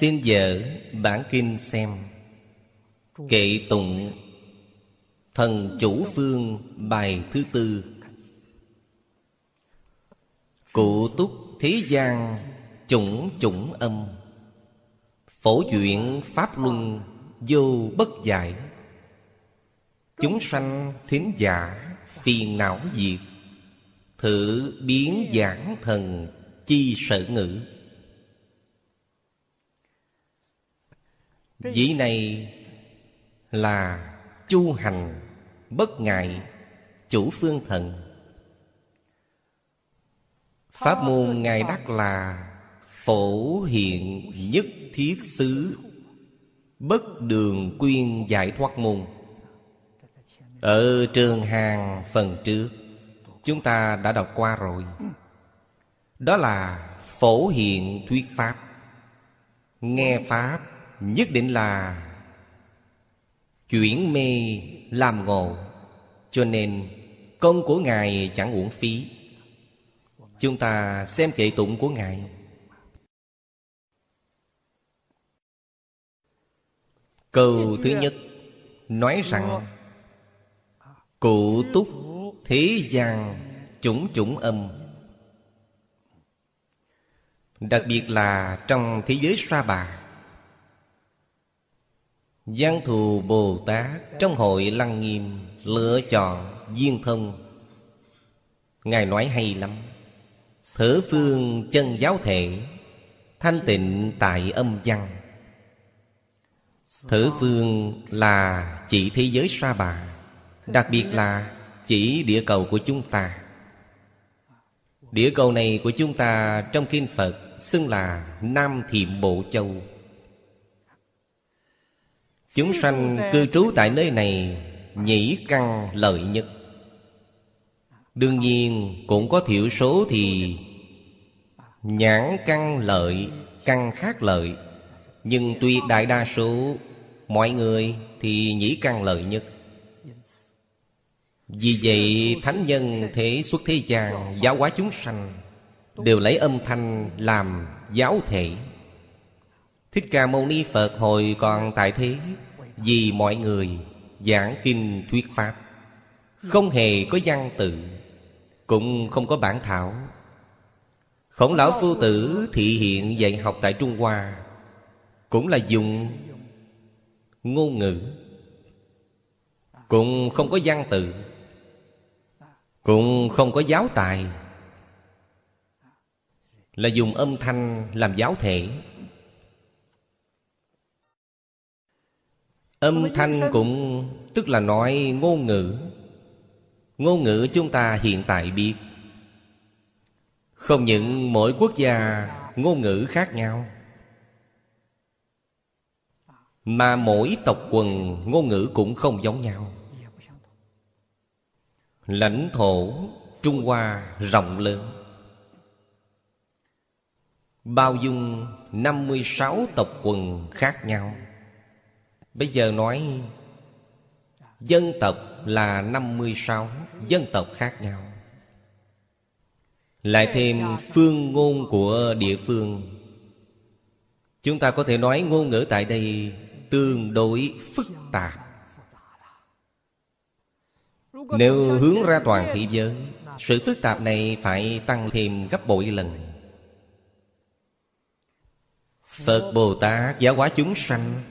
Xin dở bản kinh xem. Kệ tụng Thần chủ phương bài thứ tư. Cụ túc thế gian chủng chủng âm. Phổ duyện pháp luân vô bất giải. Chúng sanh thính giả phiền não diệt. Thử biến giảng thần chi sở ngữ. Vị này là chu hành bất ngại chủ phương thần. Pháp môn Ngài đắc là Phổ hiện nhất thiết xứ Bất đường quyên giải thoát môn. Ở trường hàng phần trước Chúng ta đã đọc qua rồi. Đó là phổ hiện thuyết Pháp. Nghe Pháp nhất định là Chuyển mê làm ngộ Cho nên công của Ngài chẳng uổng phí. Chúng ta xem kệ tụng của Ngài. Câu thứ nhất Nói rằng Cụ túc thế gian chủng chủng âm. Đặc biệt là trong thế giới sa bà Giang thù Bồ Tát Trong hội Lăng Nghiêm Lựa chọn duyên thông. Ngài nói hay lắm, Thử phương chân giáo thể, Thanh tịnh tại âm văn. Thử phương là chỉ thế giới sa bà, Đặc biệt là chỉ địa cầu của chúng ta. Địa cầu này của chúng ta trong kinh Phật Xưng là Nam Thiệm Bộ Châu. Chúng sanh cư trú tại nơi này Nhĩ căn lợi nhất. Đương nhiên cũng có thiểu số thì Nhãn căn lợi Căn khác lợi. Nhưng tuyệt đại đa số Mọi người thì nhĩ căn lợi nhất. Vì vậy Thánh nhân thế xuất thế gian Giáo hóa chúng sanh Đều lấy âm thanh làm giáo thể Thích Ca Mâu Ni Phật hồi còn tại thế, Vì mọi người giảng kinh thuyết Pháp. Không hề có văn tự, Cũng không có bản thảo. Khổng lão phu tử thị hiện dạy học tại Trung Hoa, Cũng là dùng ngôn ngữ, Cũng không có văn tự, Cũng không có giáo tài. Là dùng âm thanh làm giáo thể. Âm thanh cũng tức là nói ngôn ngữ. Ngôn ngữ chúng ta hiện tại biết. Không những mỗi quốc gia ngôn ngữ khác nhau Mà mỗi tộc quần ngôn ngữ cũng không giống nhau. Lãnh thổ Trung Hoa rộng lớn. Bao dung 56 tộc quần khác nhau Bây giờ nói, Dân tộc là 56 dân tộc khác nhau. Lại thêm phương ngôn của địa phương. Chúng ta có thể nói ngôn ngữ tại đây Tương đối phức tạp. Nếu hướng ra toàn thế giới, Sự phức tạp này phải tăng thêm gấp bội lần. Phật Bồ Tát giáo hóa chúng sanh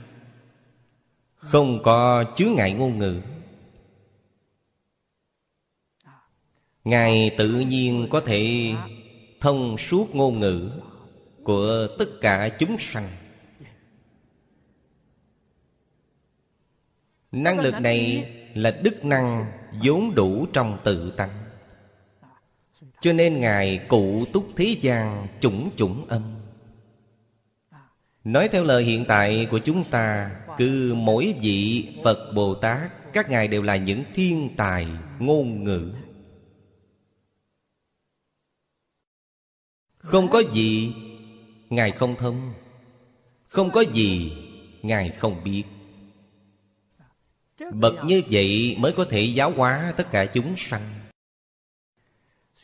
không có chướng ngại ngôn ngữ. Ngài tự nhiên có thể thông suốt ngôn ngữ Của tất cả chúng sanh. Năng lực này là đức năng vốn đủ trong tự tánh. Cho nên Ngài cụ túc thế gian chủng chủng âm. Nói theo lời hiện tại của chúng ta, Cứ mỗi vị Phật Bồ Tát, Các ngài đều là những thiên tài, ngôn ngữ. Không có gì, ngài không thông. Không có gì, ngài không biết. Bậc như vậy mới có thể giáo hóa tất cả chúng sanh.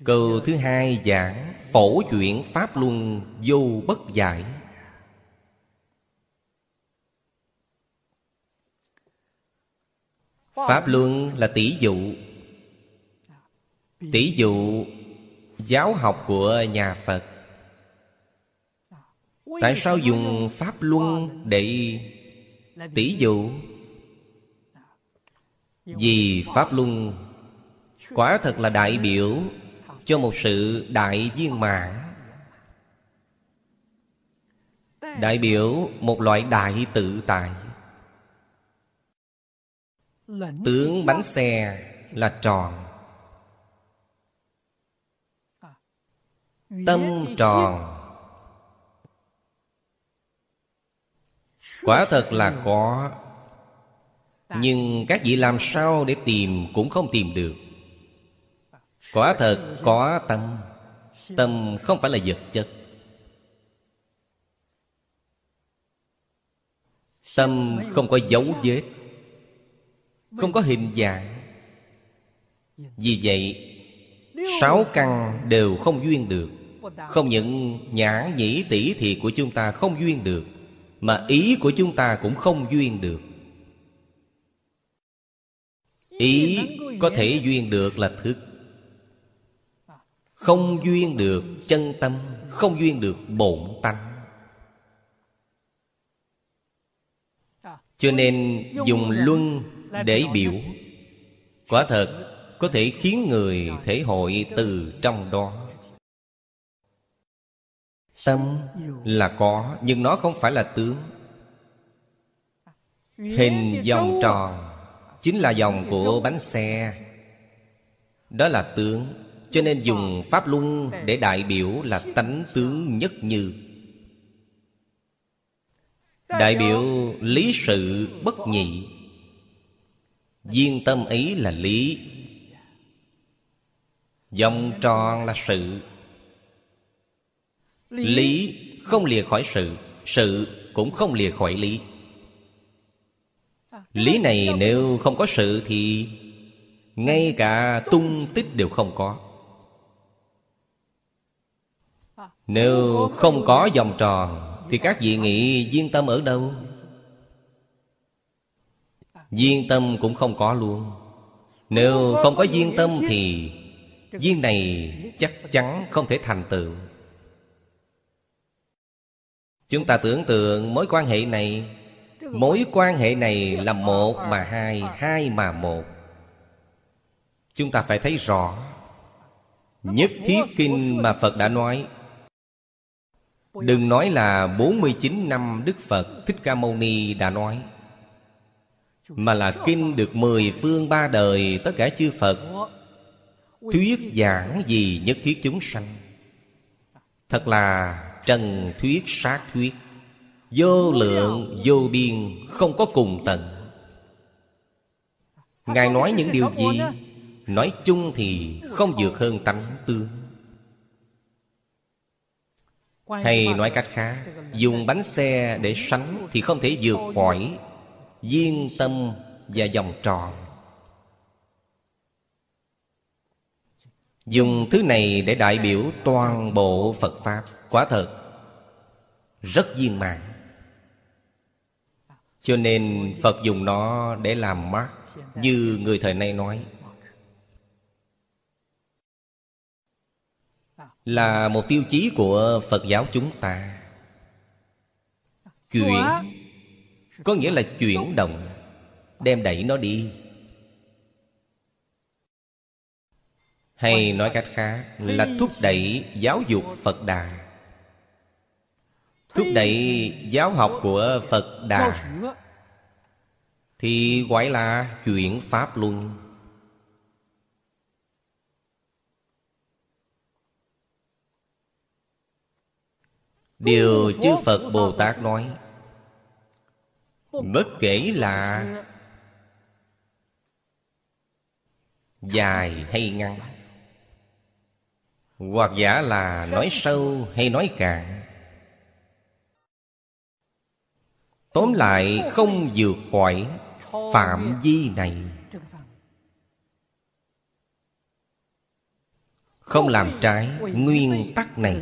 Câu thứ hai giảng, phổ chuyển pháp luân vô bất giải. Pháp luân là tỷ dụ. Tỷ dụ, giáo học của nhà phật. Tại sao dùng pháp luân để tỷ dụ? Vì pháp luân quả thật là đại biểu cho một sự đại viên mãn. Đại biểu một loại đại tự tại tướng bánh xe là tròn. Tâm tròn. Quả thật là có. Nhưng các vị làm sao để tìm cũng không tìm được. Quả thật có tâm. Tâm không phải là vật chất. Tâm không có dấu vết không có hình dạng. Vì vậy, sáu căn đều không duyên được. Không những nhãn nhĩ tỷ thị của chúng ta không duyên được, mà ý của chúng ta cũng không duyên được. Ý có thể duyên được là thức. Không duyên được chân tâm, không duyên được bổn tánh. Cho nên dùng luân để biểu. quả thật có thể khiến người thể hội từ trong đó. Tâm là có nhưng nó không phải là tướng. Hình vòng tròn chính là dòng của bánh xe. Đó là tướng cho nên dùng pháp luân để đại biểu là tánh tướng nhất như. Đại biểu lý sự bất nhị Viên tâm ấy là lý. Dòng tròn là sự. Lý không lìa khỏi sự Sự cũng không lìa khỏi lý. Lý này nếu không có sự thì Ngay cả tung tích đều không có. Nếu không có vòng tròn Thì các vị nghĩ viên tâm ở đâu? Duyên tâm cũng không có luôn. Nếu không có duyên tâm thì Duyên này chắc chắn không thể thành tựu. Chúng ta tưởng tượng mối quan hệ này. Mối quan hệ này là một mà hai Hai mà một. Chúng ta phải thấy rõ. Nhất thiết kinh mà Phật đã nói. Đừng nói là 49 năm Đức Phật Thích Ca Mâu Ni đã nói mà là kinh được mười phương ba đời Tất cả chư Phật. Thuyết giảng gì nhất thiết chúng sanh. Thật là trần thuyết sát thuyết. Vô lượng, vô biên, Không có cùng tận. Ngài nói những điều gì? Nói chung thì không vượt hơn tánh tương Hay nói cách khác, Dùng bánh xe để sánh Thì không thể vượt khỏi Viên tâm và vòng tròn. Dùng thứ này để đại biểu toàn bộ Phật Pháp. Quả thật, Rất viên mãn. Cho nên Phật dùng nó để làm mát, Như người thời nay nói. Là một tiêu chí của Phật giáo chúng ta. Chuyển có nghĩa là chuyển động, Đem đẩy nó đi. Hay nói cách khác là thúc đẩy giáo dục Phật Đà. Thúc đẩy giáo học của Phật Đà Thì gọi là chuyển Pháp Luân. Điều chư Phật Bồ Tát nói bất kể là dài hay ngắn, hoặc giả là nói sâu hay nói cạn, tóm lại không vượt khỏi phạm vi này. Không làm trái nguyên tắc này.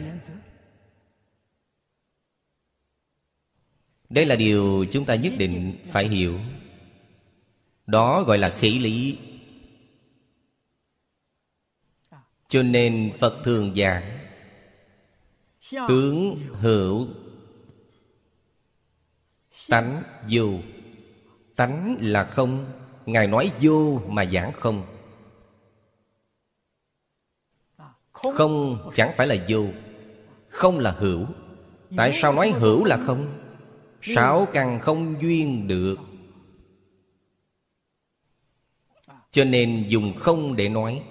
Đây là điều chúng ta nhất định phải hiểu. Đó gọi là khỉ lý. Cho nên Phật thường giảng, Tướng hữu Tánh vô. Tánh là không, Ngài nói vô mà giảng không. Không chẳng phải là vô, Không là hữu. Tại sao nói hữu là không? Sáu căn không duyên được. Cho nên dùng không để nói.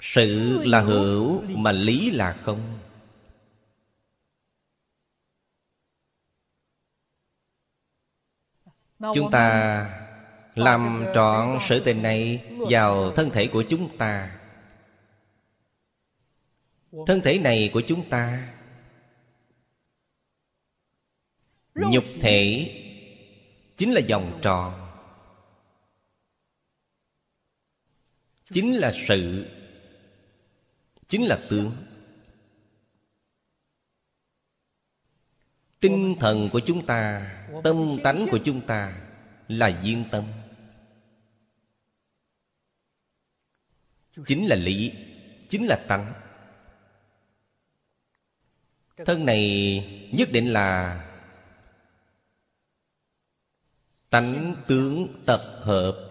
Sự là hữu mà lý là không. Chúng ta làm trọn sự tình này vào thân thể của chúng ta thân thể này của chúng ta. Nhục thể chính là vòng tròn. Chính là sự. Chính là tướng. Tinh thần của chúng ta, tâm tánh của chúng ta là duyên tâm. Chính là lý, chính là tánh thân này nhất định là tánh tướng tập hợp.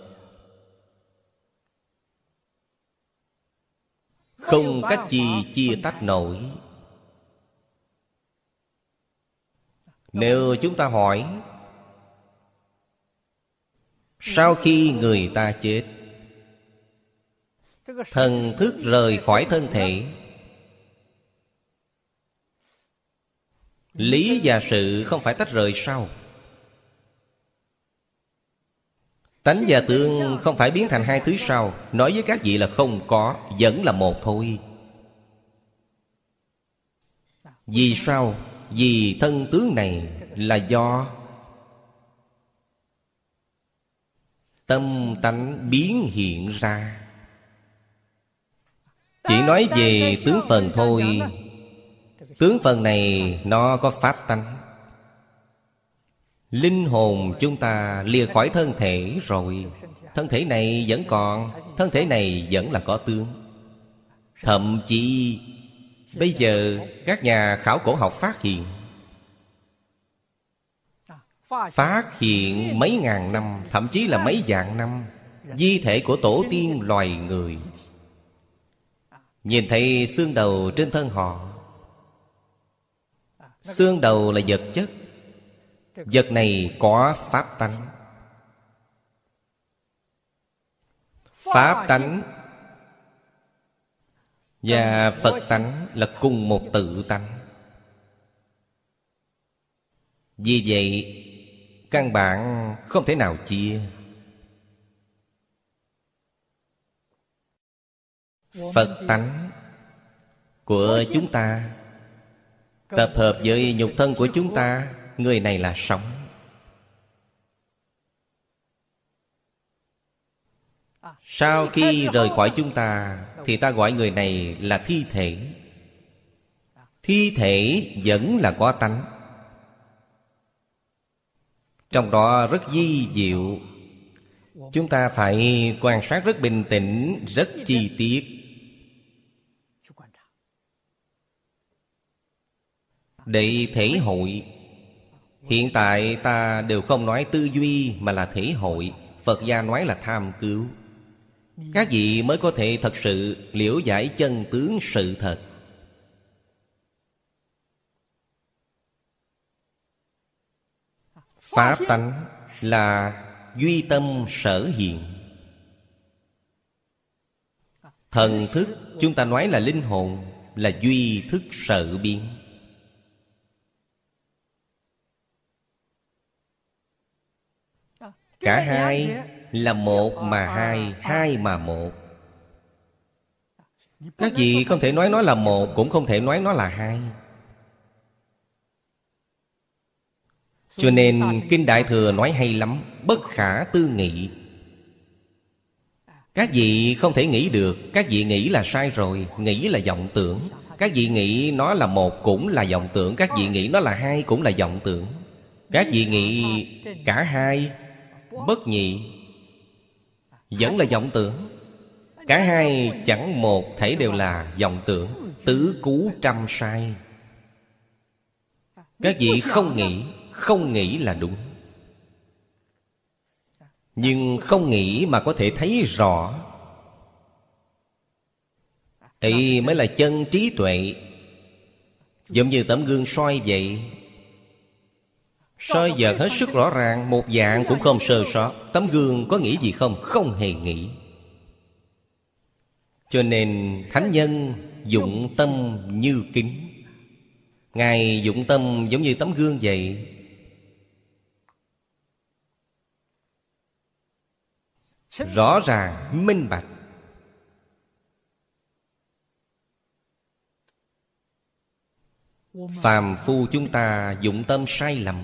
Không cách gì chia tách nổi. Nếu chúng ta hỏi, sau khi người ta chết, thần thức rời khỏi thân thể lý và sự không phải tách rời sau tánh và tương không phải biến thành hai thứ sau nói với các vị là không có, vẫn là một thôi. Vì sao? Vì thân tướng này là do tâm tánh biến hiện ra. Chỉ nói về tướng phần thôi. Tướng phần này nó có pháp tánh. Linh hồn chúng ta lìa khỏi thân thể rồi. Thân thể này vẫn còn, Thân thể này vẫn là có tướng. Thậm chí, Bây giờ các nhà khảo cổ học phát hiện Phát hiện mấy ngàn năm, Thậm chí là mấy vạn năm, Di thể của tổ tiên loài người. Nhìn thấy xương đầu trên thân họ Xương đầu là vật chất. Vật này có pháp tánh. Pháp tánh Và Phật tánh là cùng một tự tánh. Vì vậy, Căn bản không thể nào chia. Phật tánh của chúng ta Tập hợp với nhục thân của chúng ta, Người này là sống. Sau khi rời khỏi chúng ta, Thì ta gọi người này là thi thể. Thi thể vẫn là có tánh. Trong đó rất di diệu. Chúng ta phải quan sát rất bình tĩnh, Rất chi tiết. Để thể hội. Hiện tại ta đều không nói tư duy Mà là thể hội. Phật gia nói là tham cứu. Các vị mới có thể thật sự Liễu giải chân tướng sự thật. Pháp tánh là duy tâm sở hiện. Thần thức, chúng ta nói là linh hồn, Là duy thức sở biến. Cả hai là một mà hai Hai. mà một. Các vị không thể nói nó là một Cũng không thể nói nó là hai. Cho nên Kinh Đại Thừa nói hay lắm Bất khả tư nghị. Các vị không thể nghĩ được Các vị nghĩ là sai rồi Nghĩ là vọng tưởng. Các vị nghĩ nó là một cũng là vọng tưởng Các vị nghĩ nó là hai cũng là vọng tưởng. Các vị nghĩ cả hai Bất nhị Vẫn là vọng tưởng. Cả hai chẳng một thể đều là vọng tưởng, Tứ cú trăm sai. Các vị không nghĩ Không nghĩ là đúng. Nhưng không nghĩ mà có thể thấy rõ. Ấy mới là chân trí tuệ. Giống như tấm gương soi vậy soi giờ hết sức rõ ràng Một dạng cũng không sơ sót. Tấm gương có nghĩ gì không? Không hề nghĩ. Cho nên Thánh Nhân dụng tâm như kính. Ngài dụng tâm giống như tấm gương vậy. Rõ ràng, minh bạch. Phàm phu chúng ta dụng tâm sai lầm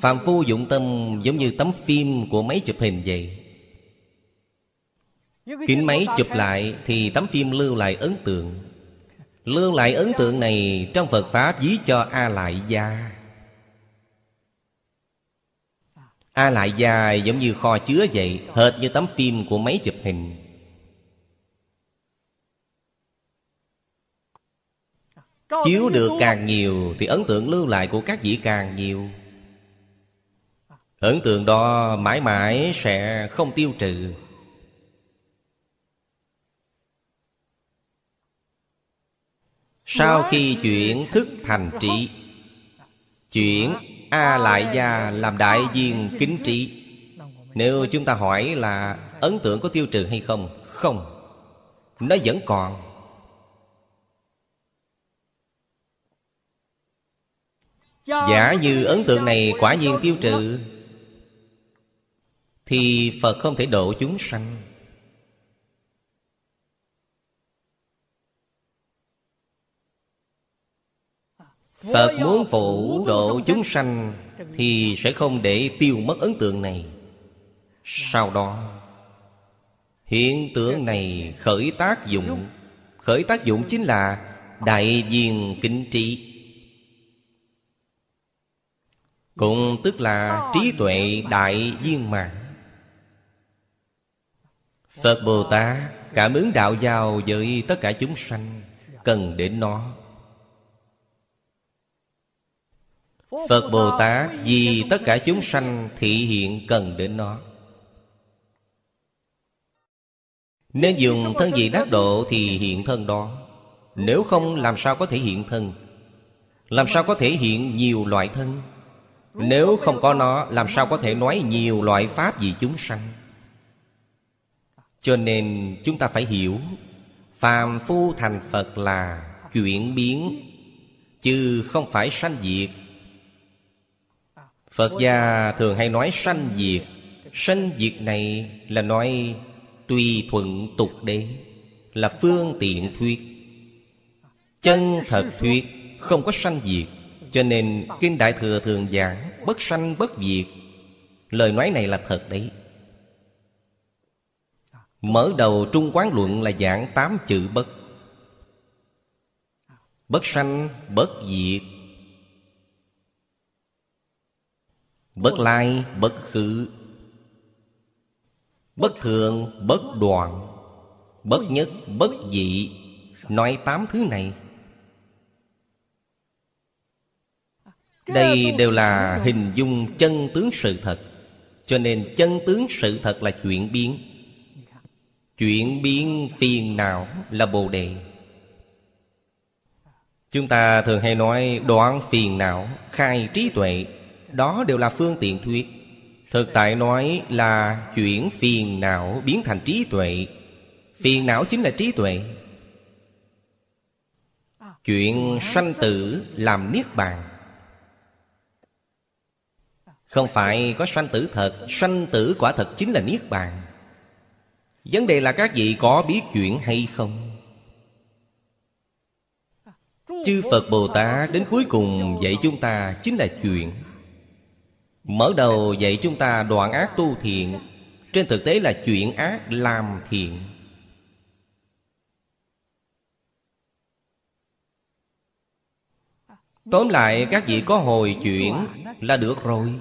Phàm phu dụng tâm giống như tấm phim của máy chụp hình vậy. Kính máy chụp lại thì tấm phim lưu lại ấn tượng. Lưu lại ấn tượng này trong Phật Pháp ví cho A Lại Gia. A Lại Gia giống như kho chứa vậy, Hệt như tấm phim của máy chụp hình. Chiếu được càng nhiều Thì ấn tượng lưu lại của các vị càng nhiều. Ấn tượng đó mãi mãi sẽ không tiêu trừ. Sau khi chuyển thức thành trị Chuyển A Lại Gia làm đại viên kính trị Nếu chúng ta hỏi là ấn tượng có tiêu trừ hay không? Không. Nó vẫn còn. Giả như ấn tượng này quả nhiên tiêu trừ thì Phật không thể độ chúng sanh. Phật muốn phụ độ chúng sanh Thì sẽ không để tiêu mất ấn tượng này. Sau đó, Hiện tượng này khởi tác dụng. Khởi tác dụng chính là Đại viên kinh trị Cũng tức là trí tuệ đại viên mạng. Phật Bồ Tát, cảm ứng đạo giao với tất cả chúng sanh, Cần đến nó. Phật Bồ Tát, vì tất cả chúng sanh thị hiện cần đến nó. Nên dùng thân vị đắc độ thì hiện thân đó. Nếu không, làm sao có thể hiện thân? Làm sao có thể hiện nhiều loại thân? Nếu không có nó, Làm sao có thể nói nhiều loại pháp vì chúng sanh? Cho nên chúng ta phải hiểu, Phàm phu thành Phật là chuyển biến, Chứ không phải sanh diệt. Phật gia thường hay nói sanh diệt. Sanh diệt này là nói Tùy thuận tục đế, Là phương tiện thuyết. Chân thật thuyết Không có sanh diệt, Cho nên Kinh Đại Thừa thường giảng Bất sanh bất diệt. Lời nói này là thật đấy. Mở đầu Trung Quán Luận là giảng tám chữ bất. Bất sanh, bất diệt. Bất lai, bất khứ. Bất thường, bất đoạn. Bất nhất, bất dị. Nói tám thứ này. Đây đều là hình dung chân tướng sự thật. Cho nên chân tướng sự thật là chuyện biến chuyển biến phiền não là bồ đề. Chúng ta thường hay nói đoán phiền não, Khai trí tuệ, đó đều là phương tiện thuyết. Thực tại nói là chuyển phiền não biến thành trí tuệ. Phiền não chính là trí tuệ. Chuyện sanh tử làm niết bàn. Không phải có sanh tử thật, Sanh tử quả thật chính là niết bàn. Vấn đề là các vị có biết chuyện hay không? Chư Phật Bồ Tát đến cuối cùng dạy chúng ta chính là chuyện. Mở đầu dạy chúng ta đoạn ác tu thiện, Trên thực tế là chuyện ác làm thiện. Tóm lại, các vị có hồi chuyển là được rồi.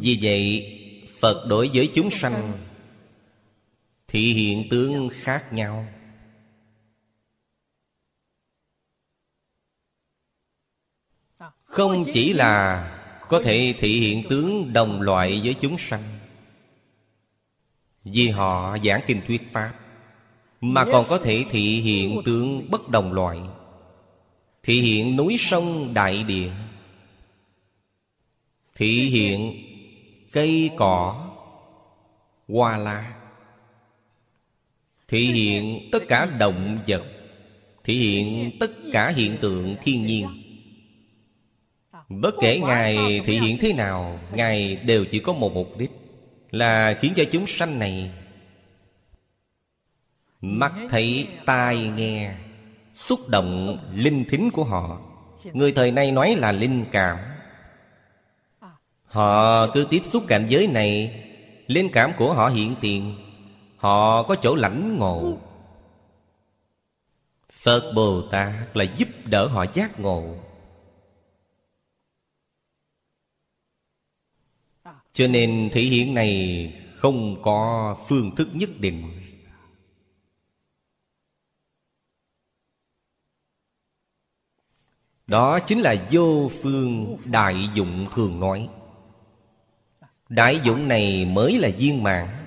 Vì vậy Phật đối với chúng sanh Thị hiện tướng khác nhau. Không chỉ là Có thể thị hiện tướng đồng loại với chúng sanh. Vì họ giảng kinh thuyết Pháp Mà còn có thể thị hiện tướng bất đồng loại. Thị hiện núi sông đại địa. Thị hiện cây cỏ hoa lá. Thị hiện tất cả động vật Thị hiện tất cả hiện tượng thiên nhiên. Bất kể Ngài thị hiện thế nào Ngài đều chỉ có một mục đích Là khiến cho chúng sanh này Mắt thấy, tai nghe Xúc động linh thính của họ. Người thời nay nói là linh cảm Họ cứ tiếp xúc cảnh giới này, Linh cảm của họ hiện tiền, Họ có chỗ lãnh ngộ. Phật Bồ Tát là giúp đỡ họ giác ngộ. Cho nên thể hiện này không có phương thức nhất định. Đó chính là vô phương đại dụng thường nói. Đại dụng này mới là viên mạng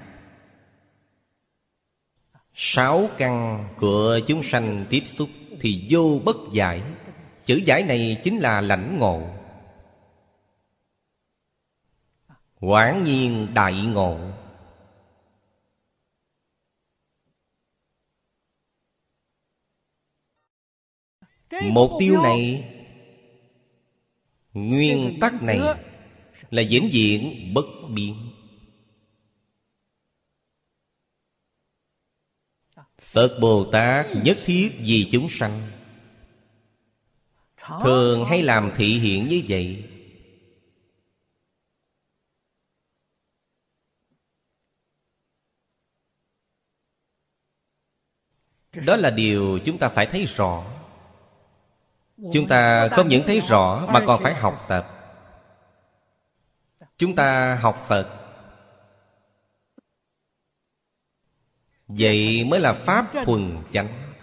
Sáu căn của chúng sanh tiếp xúc Thì vô bất giải. Chữ giải này chính là lãnh ngộ. Quảng nhiên đại ngộ. Mục tiêu này Nguyên tắc này là vĩnh viễn bất biến. Phật Bồ Tát nhất thiết vì chúng sanh. Thường hay làm thị hiện như vậy. Đó là điều chúng ta phải thấy rõ. Chúng ta không những thấy rõ Mà còn phải học tập. Chúng ta học Phật. Vậy mới là Pháp thuần chánh.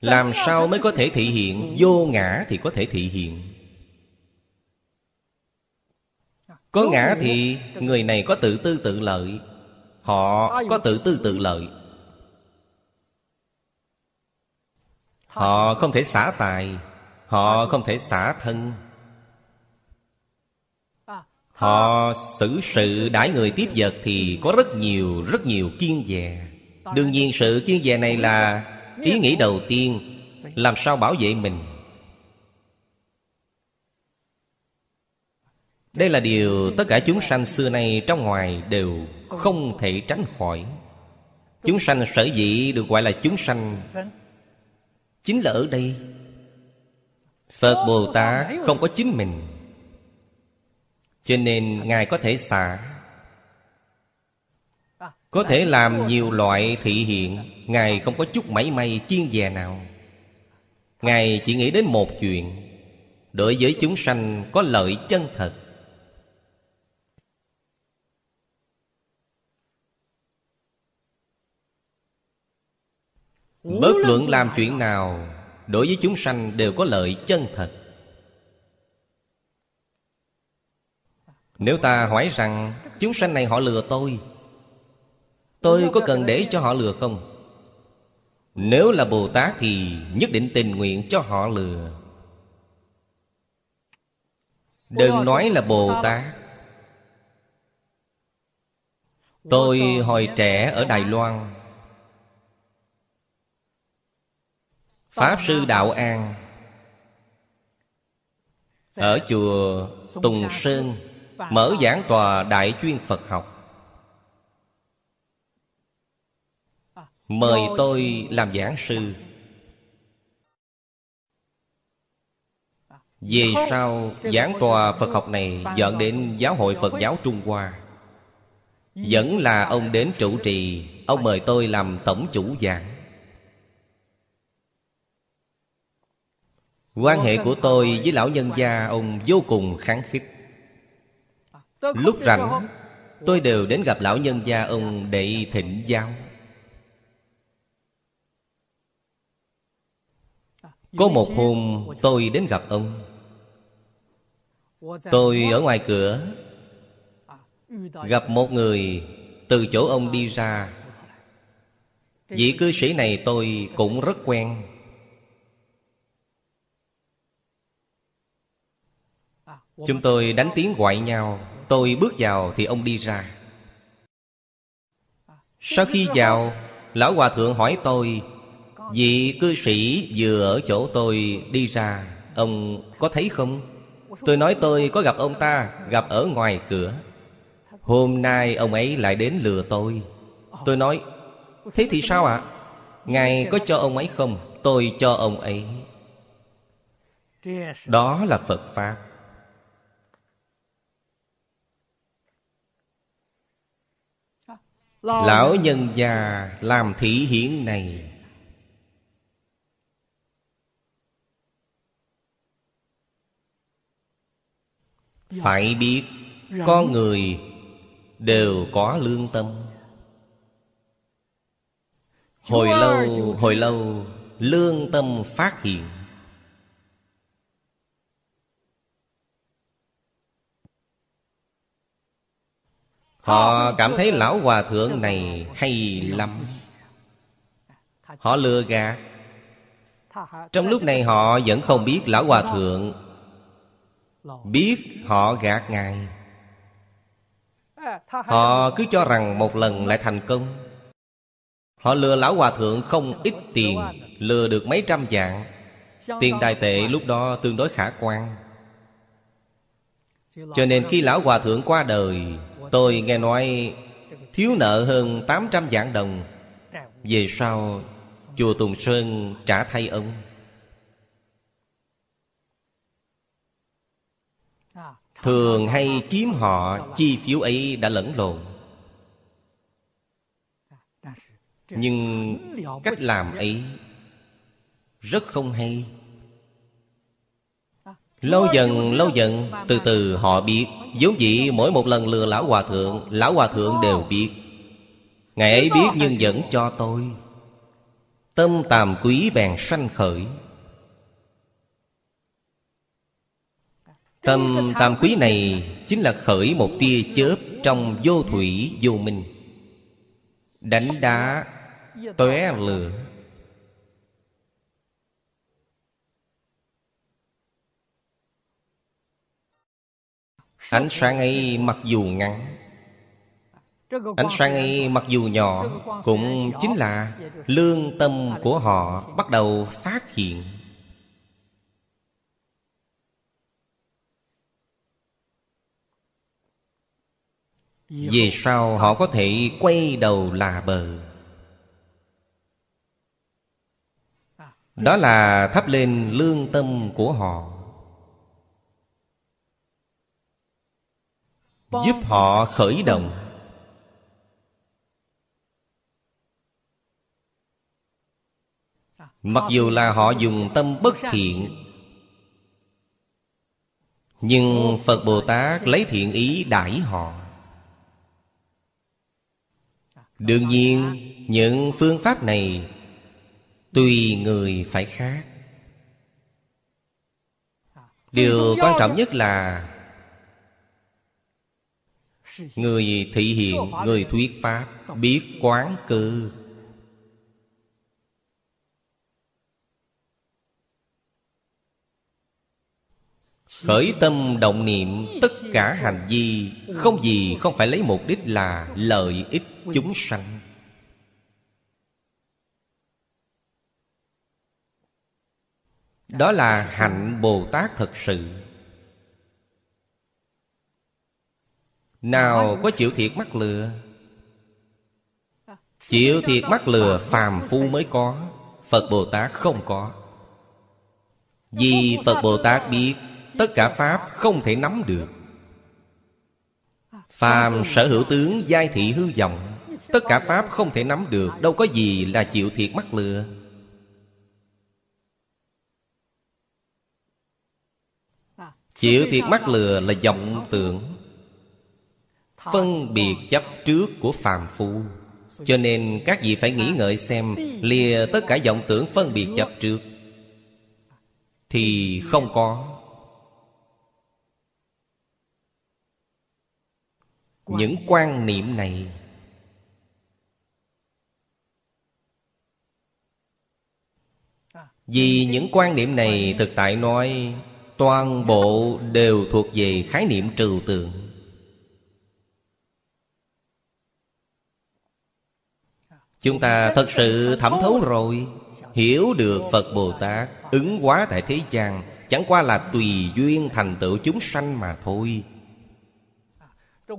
Làm sao mới có thể thị hiện? Vô ngã thì có thể thị hiện. Có ngã thì người này có tự tư tự lợi. Họ có tự tư tự lợi. Họ không thể xả tài. Họ không thể xả thân. Họ xử sự đãi người tiếp vật Thì có rất nhiều rất nhiều kiên dè. Đương nhiên sự kiên dè này là Ý nghĩ đầu tiên, Làm sao bảo vệ mình. Đây là điều tất cả chúng sanh xưa nay trong ngoài đều không thể tránh khỏi. Chúng sanh sở dĩ được gọi là chúng sanh Chính là ở đây. Phật Bồ Tát không có chính mình. Cho nên Ngài có thể xả. Có thể làm nhiều loại thị hiện. Ngài không có chút mảy may kiên dè nào. Ngài chỉ nghĩ đến một chuyện. Đối với chúng sanh có lợi chân thật. Bất luận làm chuyện nào Đối với chúng sanh đều có lợi chân thật. Nếu ta hỏi rằng, Chúng sanh này họ lừa tôi Tôi có cần để cho họ lừa không? Nếu là Bồ Tát thì nhất định tình nguyện cho họ lừa. Đừng nói là Bồ Tát. Tôi hồi trẻ ở Đài Loan Pháp Sư Đạo An. Ở chùa Tùng Sơn Mở giảng tòa Đại chuyên Phật học. Mời tôi làm giảng sư. Về sau giảng tòa Phật học này Dọn đến Giáo hội Phật giáo Trung Hoa. Vẫn là ông đến trụ trì. Ông mời tôi làm tổng chủ giảng Quan hệ của tôi với lão nhân gia ông vô cùng kháng khích. Lúc rảnh, Tôi đều đến gặp lão nhân gia ông để thỉnh giáo. Có một hôm, tôi đến gặp ông. Tôi ở ngoài cửa, Gặp một người từ chỗ ông đi ra. Vị cư sĩ này tôi cũng rất quen. Chúng tôi đánh tiếng gọi nhau, Tôi bước vào thì ông đi ra Sau khi vào, Lão Hòa Thượng hỏi tôi, Vị cư sĩ vừa ở chỗ tôi đi ra, Ông có thấy không? Tôi nói, tôi có gặp ông ta, Gặp ở ngoài cửa Hôm nay ông ấy lại đến lừa tôi Tôi nói, Thế thì sao ạ? À? Ngài có cho ông ấy không? Tôi cho ông ấy Đó là Phật Pháp Lão nhân già làm thị hiển này. Phải biết Con người Đều có lương tâm. Hồi lâu Hồi lâu Lương tâm phát hiện Họ cảm thấy lão hòa thượng này hay lắm. Họ lừa gạt. Trong lúc này họ vẫn không biết lão hòa thượng Biết họ gạt ngài. Họ cứ cho rằng một lần lại thành công. Họ lừa lão hòa thượng không ít tiền, Lừa được mấy trăm vạn. Tiền đại tệ lúc đó tương đối khả quan. Cho nên khi lão hòa thượng qua đời Tôi nghe nói Thiếu nợ hơn 800 vạn đồng. Về sau, Chùa Tùng Sơn trả thay ông. Thường hay kiếm họ, Chi phiếu ấy đã lẫn lộn. Nhưng cách làm ấy Rất không hay. Lâu dần lâu dần, Từ từ họ biết. Vốn dĩ mỗi một lần lừa lão hòa thượng, Lão hòa thượng đều biết. Ngày ấy biết nhưng vẫn cho tôi. Tâm tàm quý bèn sanh khởi. Tâm tam quý này Chính là khởi một tia chớp Trong vô thủy vô minh. Đánh đá, Tóe lửa. Ánh sáng ấy mặc dù ngắn. Ánh sáng ấy mặc dù nhỏ, Cũng chính là Lương tâm của họ bắt đầu phát hiện. Về sau họ có thể quay đầu là bờ? Đó là thắp lên lương tâm của họ. Giúp họ khởi động. Mặc dù là họ dùng tâm bất thiện, nhưng phật bồ tát lấy thiện ý đãi họ. Đương nhiên, những phương pháp này tùy người phải khác. Điều quan trọng nhất là Người thị hiện, người thuyết pháp Biết quán cư Khởi tâm động niệm Tất cả hành vi Không gì không phải lấy mục đích là Lợi ích chúng sanh. Đó là hạnh Bồ Tát thật sự. Nào có chịu thiệt mắc lừa? Chịu thiệt mắc lừa phàm phu mới có. Phật Bồ Tát không có. Vì Phật Bồ Tát biết Tất cả Pháp không thể nắm được. Phàm sở hữu tướng giai thị hư vọng Tất cả Pháp không thể nắm được. Đâu có gì là chịu thiệt mắc lừa. Chịu thiệt mắc lừa là vọng tưởng Phân biệt chấp trước của phàm phu. Cho nên các vị phải nghĩ ngợi xem, Lìa tất cả vọng tưởng phân biệt chấp trước. Thì không có. Những quan niệm này Vì những quan niệm này thực tại nói, Toàn bộ đều thuộc về khái niệm trừu tượng. Chúng ta thật sự thẩm thấu rồi. Hiểu được Phật Bồ Tát Ứng hóa tại thế gian Chẳng qua là tùy duyên thành tựu chúng sanh mà thôi.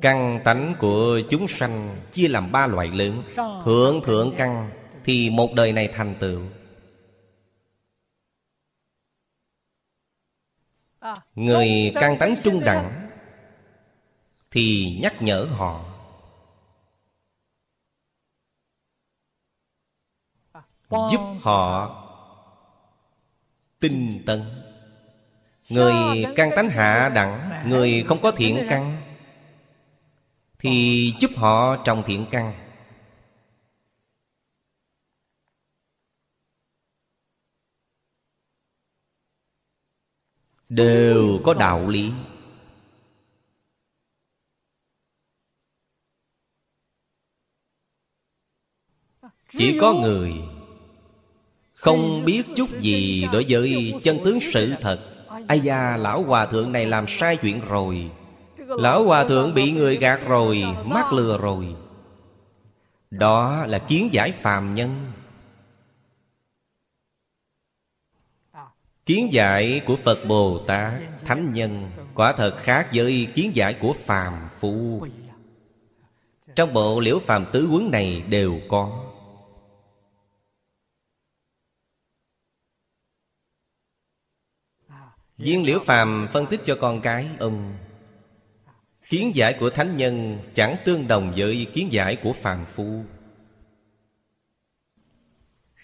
Căn tánh của chúng sanh Chia làm ba loại lớn. Thượng thượng căn Thì một đời này thành tựu. Người căn tánh trung đẳng Thì nhắc nhở họ Giúp họ Tinh tấn. Người căn tánh hạ đẳng, Người không có thiện căn, Thì giúp họ trồng thiện căn. Đều có đạo lý. Chỉ có người không biết chút gì đối với chân tướng sự thật. Ai da, lão hòa thượng này làm sai chuyện rồi. Lão hòa thượng bị người gạt rồi, mắc lừa rồi. Đó là kiến giải phàm nhân. Kiến giải của Phật Bồ Tát Thánh Nhân Quả thật khác với kiến giải của phàm phu. Trong bộ liễu phàm tứ quấn này đều có. Viên liễu phàm phân tích cho con cái, ông, Kiến giải của thánh nhân chẳng tương đồng với kiến giải của phàm phu.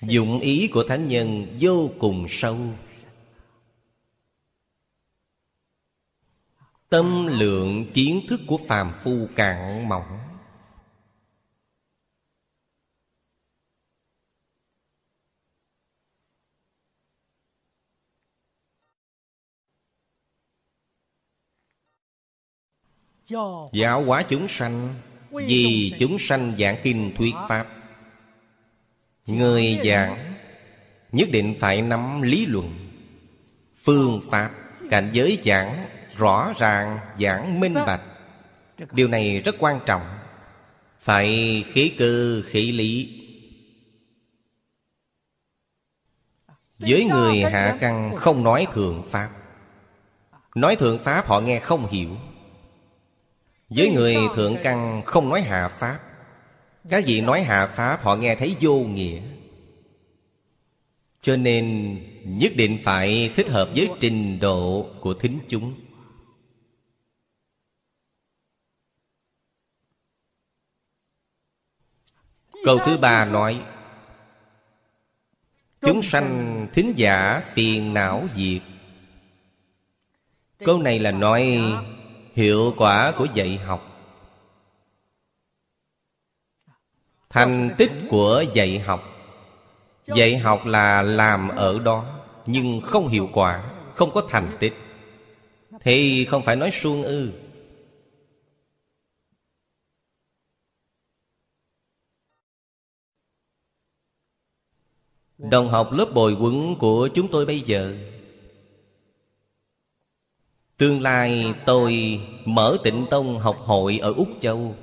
Dụng ý của thánh nhân vô cùng sâu. Tâm lượng kiến thức của phàm phu cạn mỏng. Giáo hóa chúng sanh Vì chúng sanh giảng kinh thuyết Pháp. Người giảng Nhất định phải nắm lý luận Phương pháp Cảnh giới giảng rõ ràng giảng minh bạch. Điều này rất quan trọng. Phải khí cư khí lý. Với người hạ căn không nói thượng pháp. Nói thượng pháp họ nghe không hiểu với người thượng căn không nói hạ pháp. Các vị nói hạ pháp họ nghe thấy vô nghĩa. Cho nên nhất định phải thích hợp với trình độ của thính chúng. Câu thứ ba nói Chúng sanh thính giả phiền não diệt. Câu này là nói hiệu quả của dạy học. Thành tích của dạy học. Dạy học là làm ở đó, Nhưng không hiệu quả, Không có thành tích. Thì không phải nói suông ư. Đồng học lớp bồi quấn của chúng tôi bây giờ Tương lai tôi mở tịnh tông học hội ở Úc Châu.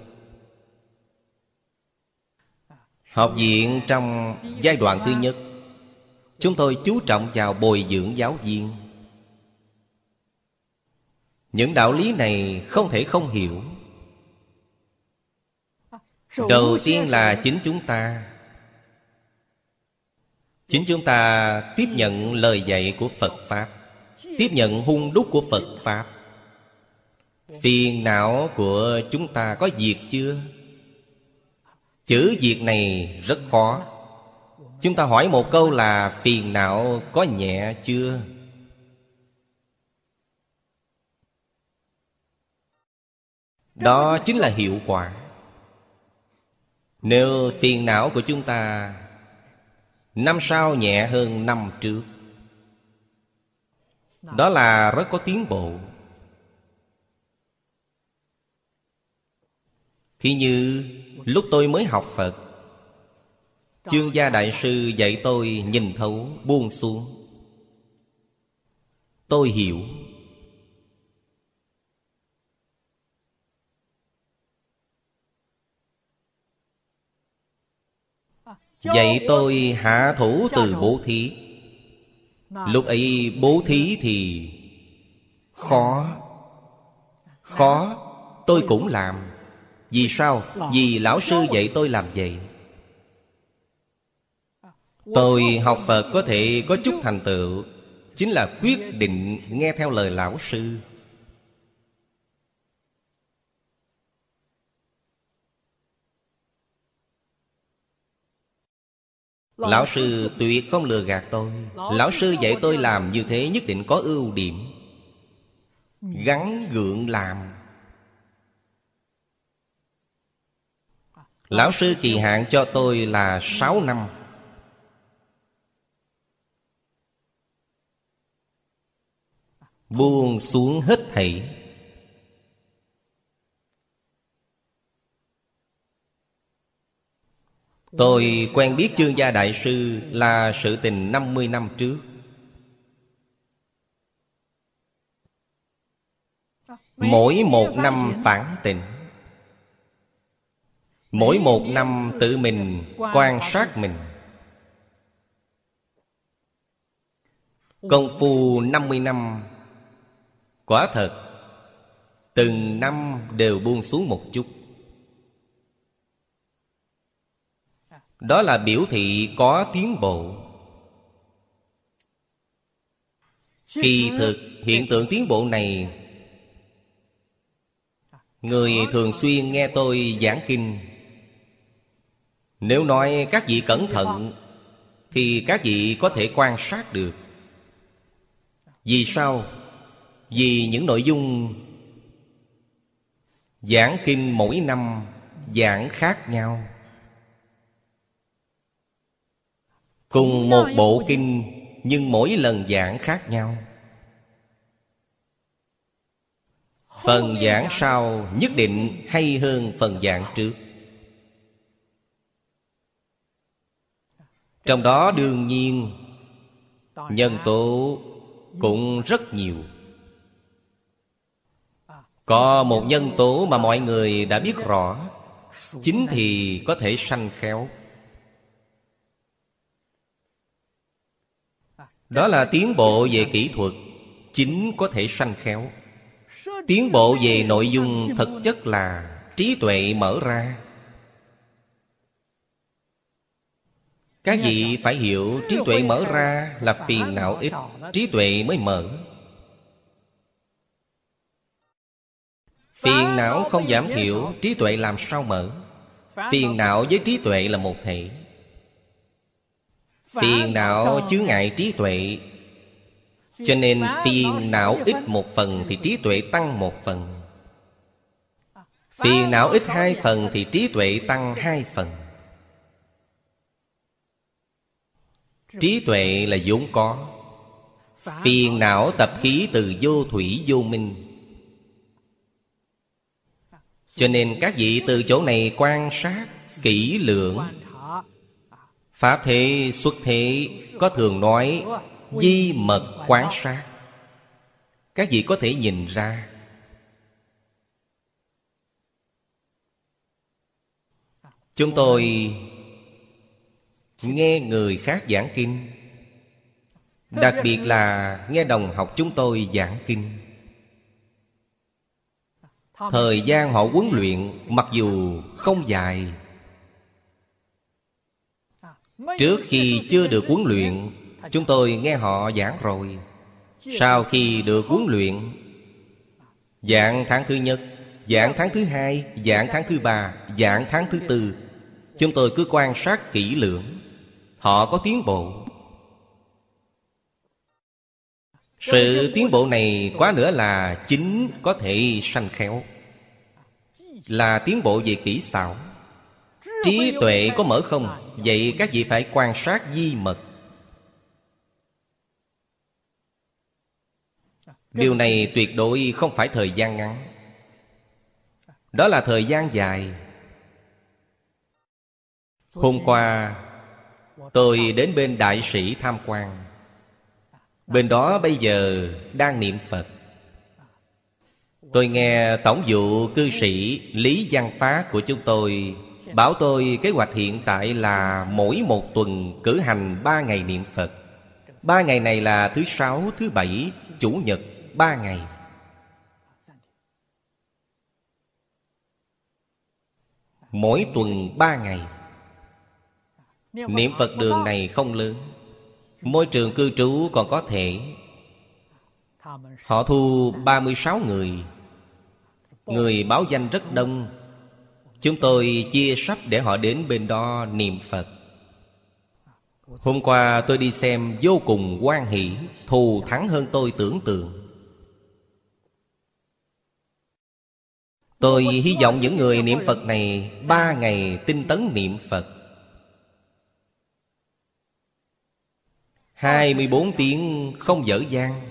Học viện trong giai đoạn thứ nhất, Chúng tôi chú trọng vào bồi dưỡng giáo viên. Những đạo lý này không thể không hiểu. Đầu tiên là chính chúng ta. Chính chúng ta tiếp nhận lời dạy của phật pháp tiếp nhận hung đúc của phật pháp. Phiền não của chúng ta có diệt chưa? Chữ diệt này rất khó. Chúng ta hỏi một câu là phiền não có nhẹ chưa? Đó chính là hiệu quả. Nếu phiền não của chúng ta Năm sau nhẹ hơn năm trước đó là rất có tiến bộ. Thì như lúc tôi mới học Phật Chương gia đại sư dạy tôi nhìn thấu buông xuống. Tôi hiểu. Dạy tôi hạ thủ từ bố thí Lúc ấy bố thí thì Khó. Khó, Tôi cũng làm. Vì sao? Vì lão sư dạy tôi làm vậy. Tôi học Phật có thể có chút thành tựu, Chính là quyết định nghe theo lời lão sư. Lão sư tuyệt không lừa gạt tôi Lão sư dạy tôi làm như thế nhất định có ưu điểm. Gắn gượng làm. Lão sư kỳ hạn cho tôi là 6 năm. Buông xuống hết thảy Tôi quen biết chương gia đại sư là sự tình 50 năm trước. Mỗi một năm phản tỉnh Mỗi một năm tự mình quan sát mình. Công phu 50 năm, Quả thật, Từng năm đều buông xuống một chút. Đó là biểu thị có tiến bộ. Kỳ thực, hiện tượng tiến bộ này, Người thường xuyên nghe tôi giảng kinh. Nếu nói các vị cẩn thận, Thì các vị có thể quan sát được. Vì sao? Vì những nội dung Giảng kinh mỗi năm giảng khác nhau. Cùng một bộ kinh Nhưng mỗi lần giảng khác nhau. Phần giảng sau nhất định hay hơn phần giảng trước. Trong đó đương nhiên Nhân tố cũng rất nhiều. Có một nhân tố mà mọi người đã biết rõ Chính thì có thể sanh khéo Đó là tiến bộ về kỹ thuật, Chính có thể sanh khéo. Tiến bộ về nội dung thực chất là trí tuệ mở ra. Các vị phải hiểu trí tuệ mở ra là phiền não ít, Trí tuệ mới mở. Phiền não không giảm thiểu, Trí tuệ làm sao mở? Phiền não với trí tuệ là một thể. Phiền não chứa ngại trí tuệ. Cho nên phiền não ít một phần Thì trí tuệ tăng một phần. Phiền não ít hai phần Thì trí tuệ tăng hai phần. Trí tuệ là vốn có. Phiền não tập khí từ vô thủy vô minh. Cho nên các vị từ chỗ này quan sát kỹ lưỡng Pháp thế xuất thế, có thường nói, Di mật quán sát. Các vị có thể nhìn ra. Chúng tôi nghe người khác giảng kinh. Đặc biệt là nghe đồng học chúng tôi giảng kinh. Thời gian họ huấn luyện, Mặc dù không dài Trước khi chưa được huấn luyện, Chúng tôi nghe họ giảng rồi. Sau khi được huấn luyện, Dạng tháng thứ nhất, Dạng tháng thứ hai, Dạng tháng thứ ba, Dạng tháng thứ tư, Chúng tôi cứ quan sát kỹ lưỡng. Họ có tiến bộ. Sự tiến bộ này quá nữa là Chính có thể sanh khéo. Là tiến bộ về kỹ xảo. Trí tuệ có mở không? Vậy các vị phải quan sát di mật. Điều này tuyệt đối không phải thời gian ngắn. Đó là thời gian dài. Hôm qua, Tôi đến bên đại sĩ tham quan. Bên đó bây giờ đang niệm Phật. Tôi nghe tổng vụ cư sĩ Lý Văn Phá của chúng tôi Dạ. Bảo tôi kế hoạch hiện tại là mỗi một tuần cử hành ba ngày niệm Phật. Ba ngày này là thứ sáu, thứ bảy, chủ nhật, ba ngày. Mỗi tuần ba ngày. Niệm Phật đường này không lớn. Môi trường cư trú còn có thể. Họ thu 36 người. Người báo danh rất đông. Chúng tôi chia sắp để họ đến bên đó niệm Phật. Hôm qua tôi đi xem vô cùng quan hỷ, Thù thắng hơn tôi tưởng tượng. Tôi hy vọng những người niệm Phật này Ba ngày tinh tấn niệm Phật. 24 tiếng không dở dang.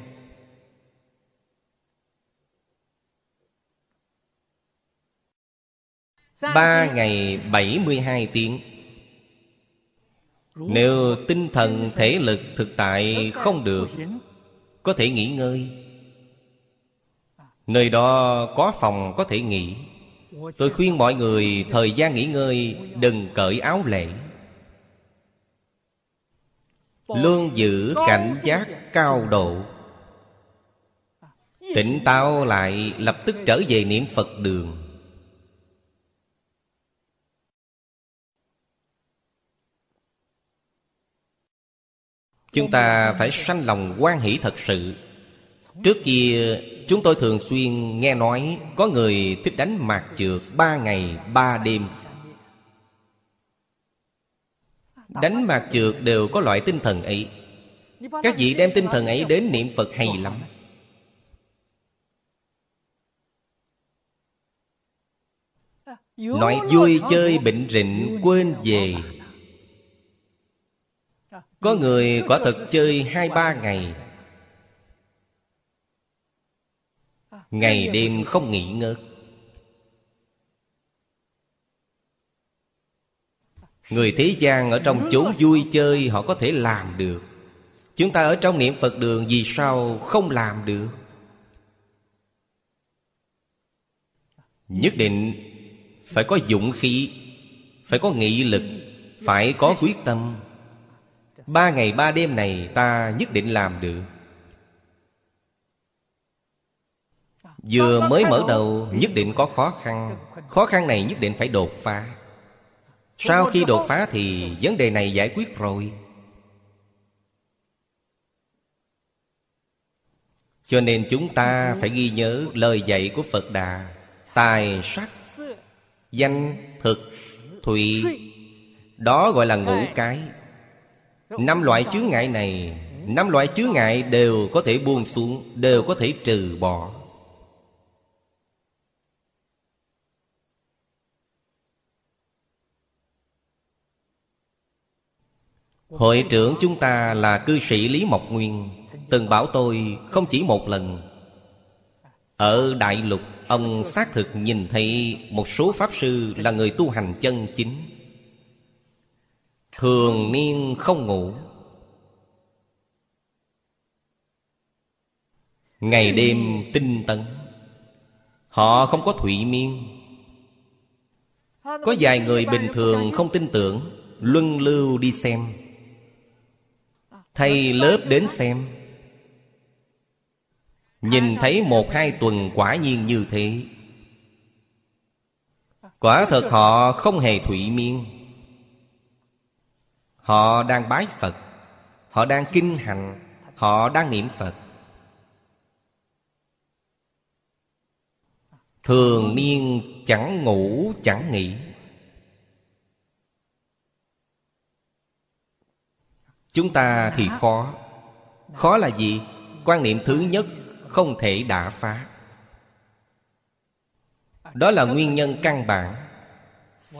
Ba ngày 72 tiếng. Nếu tinh thần thể lực thực tại không được Có thể nghỉ ngơi. Nơi đó có phòng có thể nghỉ. Tôi khuyên mọi người thời gian nghỉ ngơi Đừng cởi áo lễ Luôn giữ cảnh giác cao độ. Tỉnh táo lại lập tức trở về niệm Phật đường Chúng ta phải sanh lòng quan hỷ thật sự. Trước kia, chúng tôi thường xuyên nghe nói Có người thích đánh mạc trượt ba ngày, ba đêm. Đánh mạc trượt đều có loại tinh thần ấy. Các vị đem tinh thần ấy đến niệm Phật hay lắm. Nói vui chơi bệnh rịnh, quên về có người quả thật chơi hai ba ngày. Ngày đêm không nghỉ ngớt Người thế gian ở trong chốn vui chơi Họ có thể làm được. Chúng ta ở trong niệm Phật đường Vì sao không làm được? Nhất định Phải có dũng khí, Phải có nghị lực, Phải có quyết tâm. Ba ngày ba đêm này ta nhất định làm được. Vừa mới mở đầu nhất định có khó khăn. Khó khăn này nhất định phải đột phá. Sau khi đột phá thì vấn đề này giải quyết rồi. Cho nên chúng ta phải ghi nhớ lời dạy của Phật Đà. Tài sắc Danh thực Thụy Đó gọi là ngũ cái Năm loại chướng ngại này, Năm loại chướng ngại đều có thể buông xuống, Đều có thể trừ bỏ. Hội trưởng chúng ta là cư sĩ Lý Mộc Nguyên, Từng bảo tôi không chỉ một lần. Ở Đại Lục, Ông xác thực nhìn thấy Một số Pháp Sư là người tu hành chân chính. Thường niên không ngủ. Ngày đêm tinh tấn, Họ không có thụy miên. Có vài người bình thường không tin tưởng, Luân lưu đi xem. Thay lớp đến xem. Nhìn thấy một hai tuần quả nhiên như thế. Quả thật họ không hề thụy miên. Họ đang bái Phật. Họ đang kinh hành Họ đang niệm Phật. Thường niên chẳng ngủ, chẳng nghỉ. Chúng ta thì khó. Khó là gì? Quan niệm thứ nhất, không thể đả phá. Đó là nguyên nhân căn bản.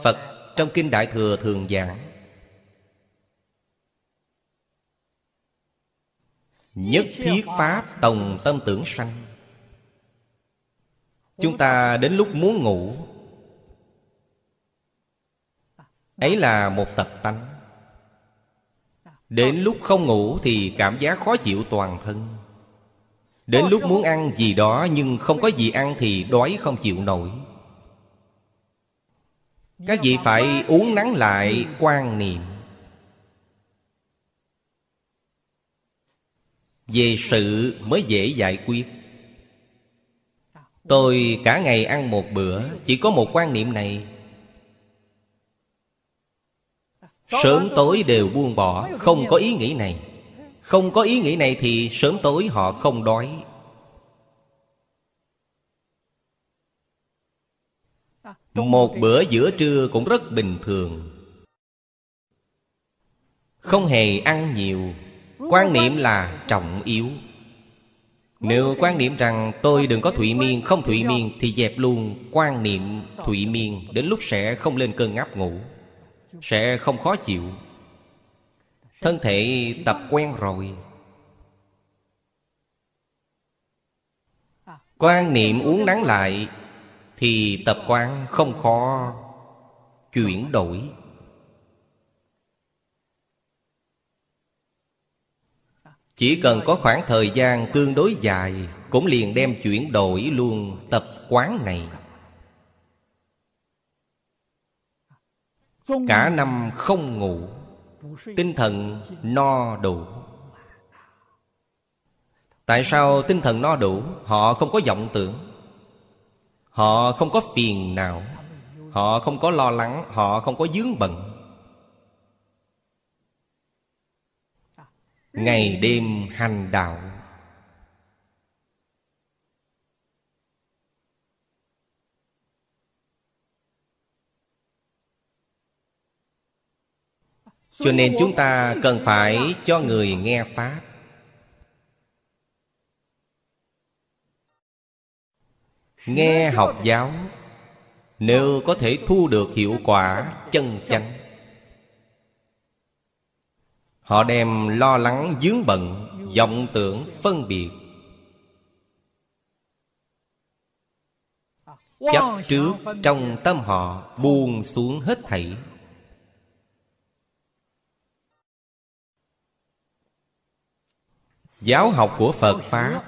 Phật trong Kinh Đại Thừa thường giảng Nhất thiết Pháp tòng tâm tưởng sanh. Chúng ta đến lúc muốn ngủ. Ấy là một tập tánh. Đến lúc không ngủ thì cảm giác khó chịu toàn thân. Đến lúc muốn ăn gì đó nhưng không có gì ăn thì đói không chịu nổi. Các vị phải uống nắng lại quan niệm. Về sự mới dễ giải quyết. Tôi cả ngày ăn một bữa, Chỉ có một quan niệm này. Sớm tối đều buông bỏ, Không có ý nghĩ này. Không có ý nghĩ này thì sớm tối họ không đói. Một bữa giữa trưa cũng rất bình thường. Không hề ăn nhiều. Quan niệm là trọng yếu. Nếu quan niệm rằng tôi đừng có thụy miên, Không thụy miên thì dẹp luôn. Quan niệm thụy miên Đến lúc sẽ không lên cơn ngáp ngủ, Sẽ không khó chịu. Thân thể tập quen rồi. Quan niệm uống nắng lại Thì tập quán không khó Chuyển đổi. Chỉ cần có khoảng thời gian tương đối dài Cũng liền đem chuyển đổi luôn tập quán này. Cả năm không ngủ, Tinh thần no đủ. Tại sao tinh thần no đủ? Họ không có vọng tưởng. Họ không có phiền não. Họ không có lo lắng. Họ không có dướng bận. Ngày đêm hành đạo. Cho nên chúng ta cần phải cho người nghe Pháp. Nghe học giáo, Nếu có thể thu được hiệu quả chân chánh Họ đem lo lắng dướng bận, vọng tưởng phân biệt. Chấp trước trong tâm họ, buông xuống hết thảy. Giáo học của Phật Pháp.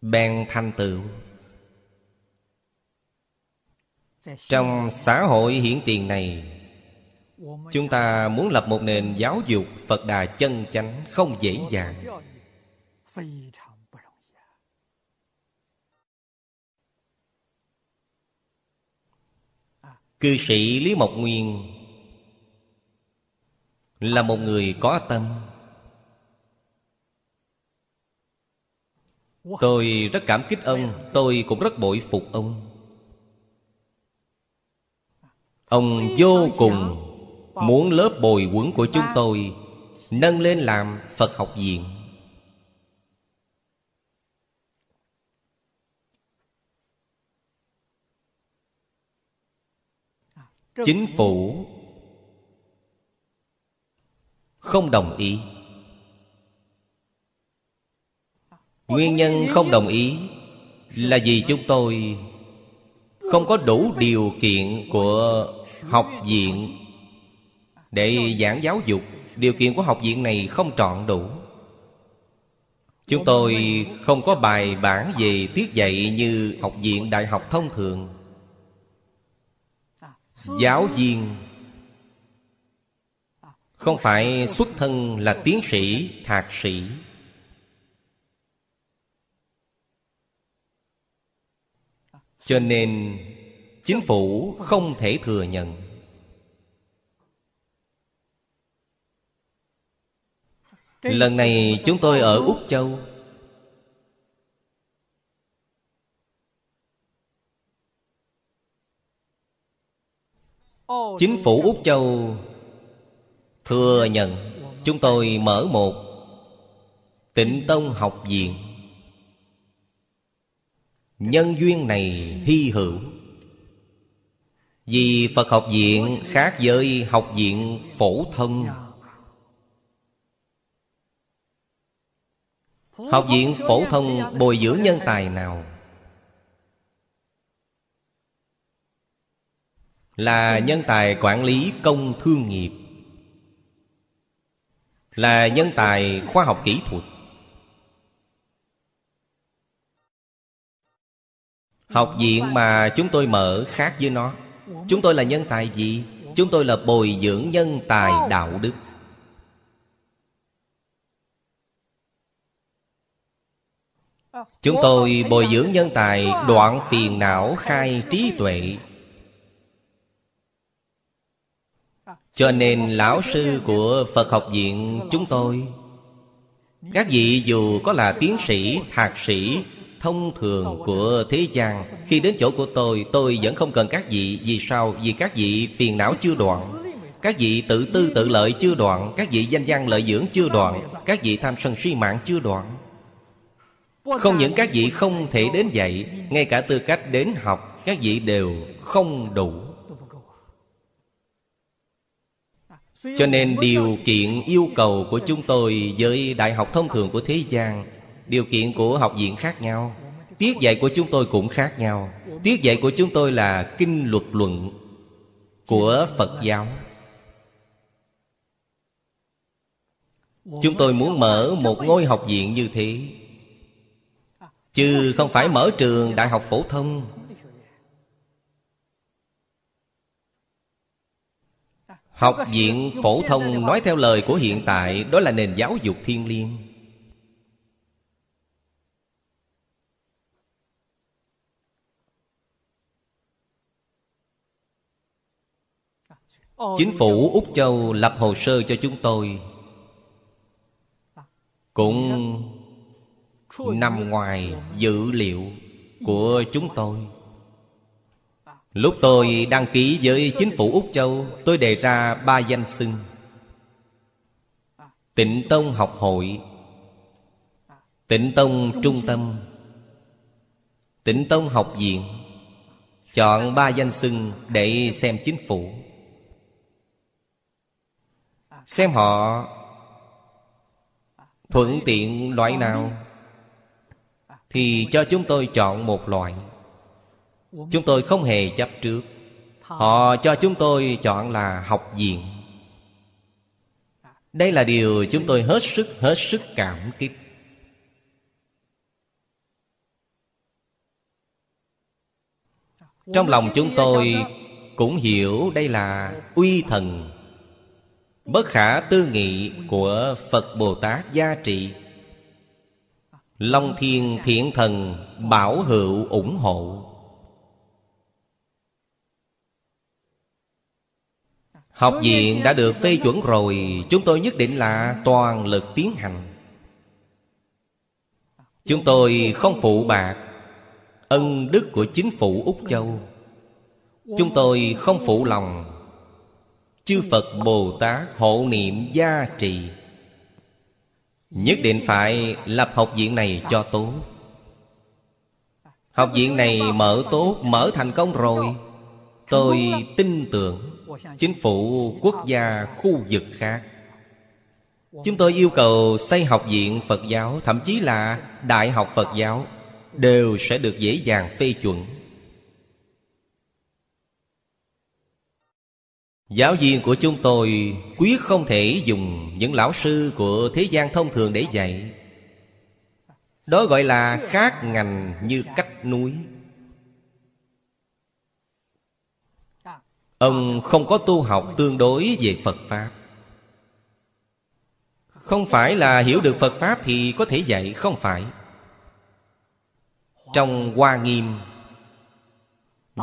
Bèn thành tựu. Trong xã hội hiện tiền này, Chúng ta muốn lập một nền giáo dục Phật Đà chân chánh không dễ dàng. Cư sĩ Lý Mộc Nguyên Là một người có tâm. Tôi rất cảm kích ông, Tôi cũng rất bội phục ông. Ông vô cùng muốn lớp bồi quấn của chúng tôi Nâng lên làm Phật học viện. Chính phủ Không đồng ý. Nguyên nhân không đồng ý Là vì chúng tôi Không có đủ điều kiện của học viện. Để giảng giáo dục Điều kiện của học viện này không trọn đủ. Chúng tôi không có bài bản về tiết dạy như học viện đại học thông thường. Giáo viên Không phải xuất thân là tiến sĩ, thạc sĩ. Cho nên Chính phủ không thể thừa nhận. Lần này chúng tôi ở Úc Châu. Chính phủ Úc Châu Thừa nhận Chúng tôi mở một Tịnh Tông học viện. Nhân duyên này hy hữu. Vì Phật học viện khác với học viện phổ thông. Học viện phổ thông bồi dưỡng nhân tài nào? Là nhân tài quản lý công thương nghiệp. Là nhân tài khoa học kỹ thuật. Học viện mà chúng tôi mở khác với nó. Chúng tôi là nhân tài gì? Chúng tôi là bồi dưỡng nhân tài đạo đức Chúng tôi bồi dưỡng nhân tài đoạn phiền não khai trí tuệ Cho nên lão sư của Phật học viện chúng tôi Các vị dù có là tiến sĩ, thạc sĩ Thông thường của thế gian. Khi đến chỗ của tôi Tôi vẫn không cần các vị. Vì sao? Vì các vị phiền não chưa đoạn. Các vị tự tư tự lợi chưa đoạn. Các vị danh văn lợi dưỡng chưa đoạn. Các vị tham sân suy mạng chưa đoạn. Không những các vị không thể đến dạy, Ngay cả tư cách đến học, Các vị đều không đủ. Cho nên điều kiện yêu cầu của chúng tôi Với đại học thông thường của thế gian Điều kiện của học viện khác nhau. Tiết dạy của chúng tôi cũng khác nhau. Tiết dạy của chúng tôi là kinh luật luận Của Phật giáo. Chúng tôi muốn mở một ngôi học viện như thế. Chứ không phải mở trường đại học phổ thông. Học viện phổ thông nói theo lời của hiện tại, Đó là nền giáo dục thiên liêng. Chính phủ Úc Châu lập hồ sơ cho chúng tôi. Cũng nằm ngoài dữ liệu của chúng tôi. Lúc tôi đăng ký với chính phủ Úc Châu Tôi đề ra ba danh xưng. Tịnh Tông học hội Tịnh Tông trung tâm Tịnh Tông học viện. Chọn ba danh xưng để xem chính phủ Xem họ Thuận tiện loại nào Thì cho chúng tôi chọn một loại. Chúng tôi không hề chấp trước. Họ cho chúng tôi chọn là học viện. Đây là điều chúng tôi hết sức hết sức cảm kích. Trong lòng chúng tôi cũng hiểu đây là uy thần. Bất khả tư nghị của Phật Bồ Tát gia trị Long thiên thiện thần bảo hữu ủng hộ. Học viện đã được phê chuẩn rồi, Chúng tôi nhất định là toàn lực tiến hành. Chúng tôi không phụ bạc Ân đức của chính phủ Úc Châu. Chúng tôi không phụ lòng Chư Phật Bồ Tát hộ niệm gia trì. Nhất định phải lập học viện này cho tốt. Học viện này mở tốt, mở thành công rồi. Tôi tin tưởng Chính phủ quốc gia khu vực khác. Chúng tôi yêu cầu xây học viện Phật giáo Thậm chí là Đại học Phật giáo Đều sẽ được dễ dàng phê chuẩn. Giáo viên của chúng tôi quyết không thể dùng những lão sư của thế gian thông thường để dạy. Đó gọi là khác ngành như cách núi Ông không có tu học tương đối về Phật Pháp. Không phải là hiểu được Phật Pháp thì có thể dạy, Không phải. Trong Hoa Nghiêm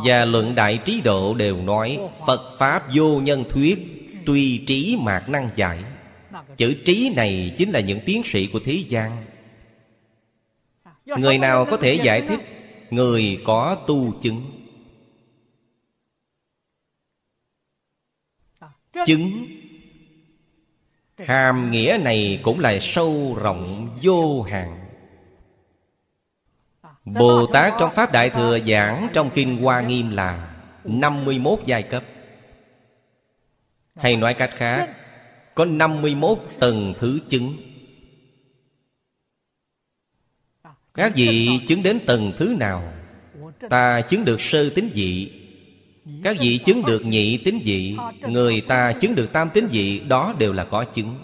và luận đại trí độ đều nói, Phật Pháp vô nhân thuyết Tuy trí mạc năng giải. Chữ trí này chính là những tiến sĩ của thế gian. Người nào có thể giải thích? Người có tu chứng. Chứng. Hàm nghĩa này cũng là sâu rộng vô hạn. Bồ Tát trong Pháp Đại Thừa giảng trong Kinh Hoa Nghiêm là 51 giai cấp. Hay nói cách khác Có 51 tầng thứ chứng. Các vị chứng đến tầng thứ nào Ta chứng được sơ tính vị. Các vị chứng được nhị tính vị Người ta chứng được tam tính vị Đó đều là có chứng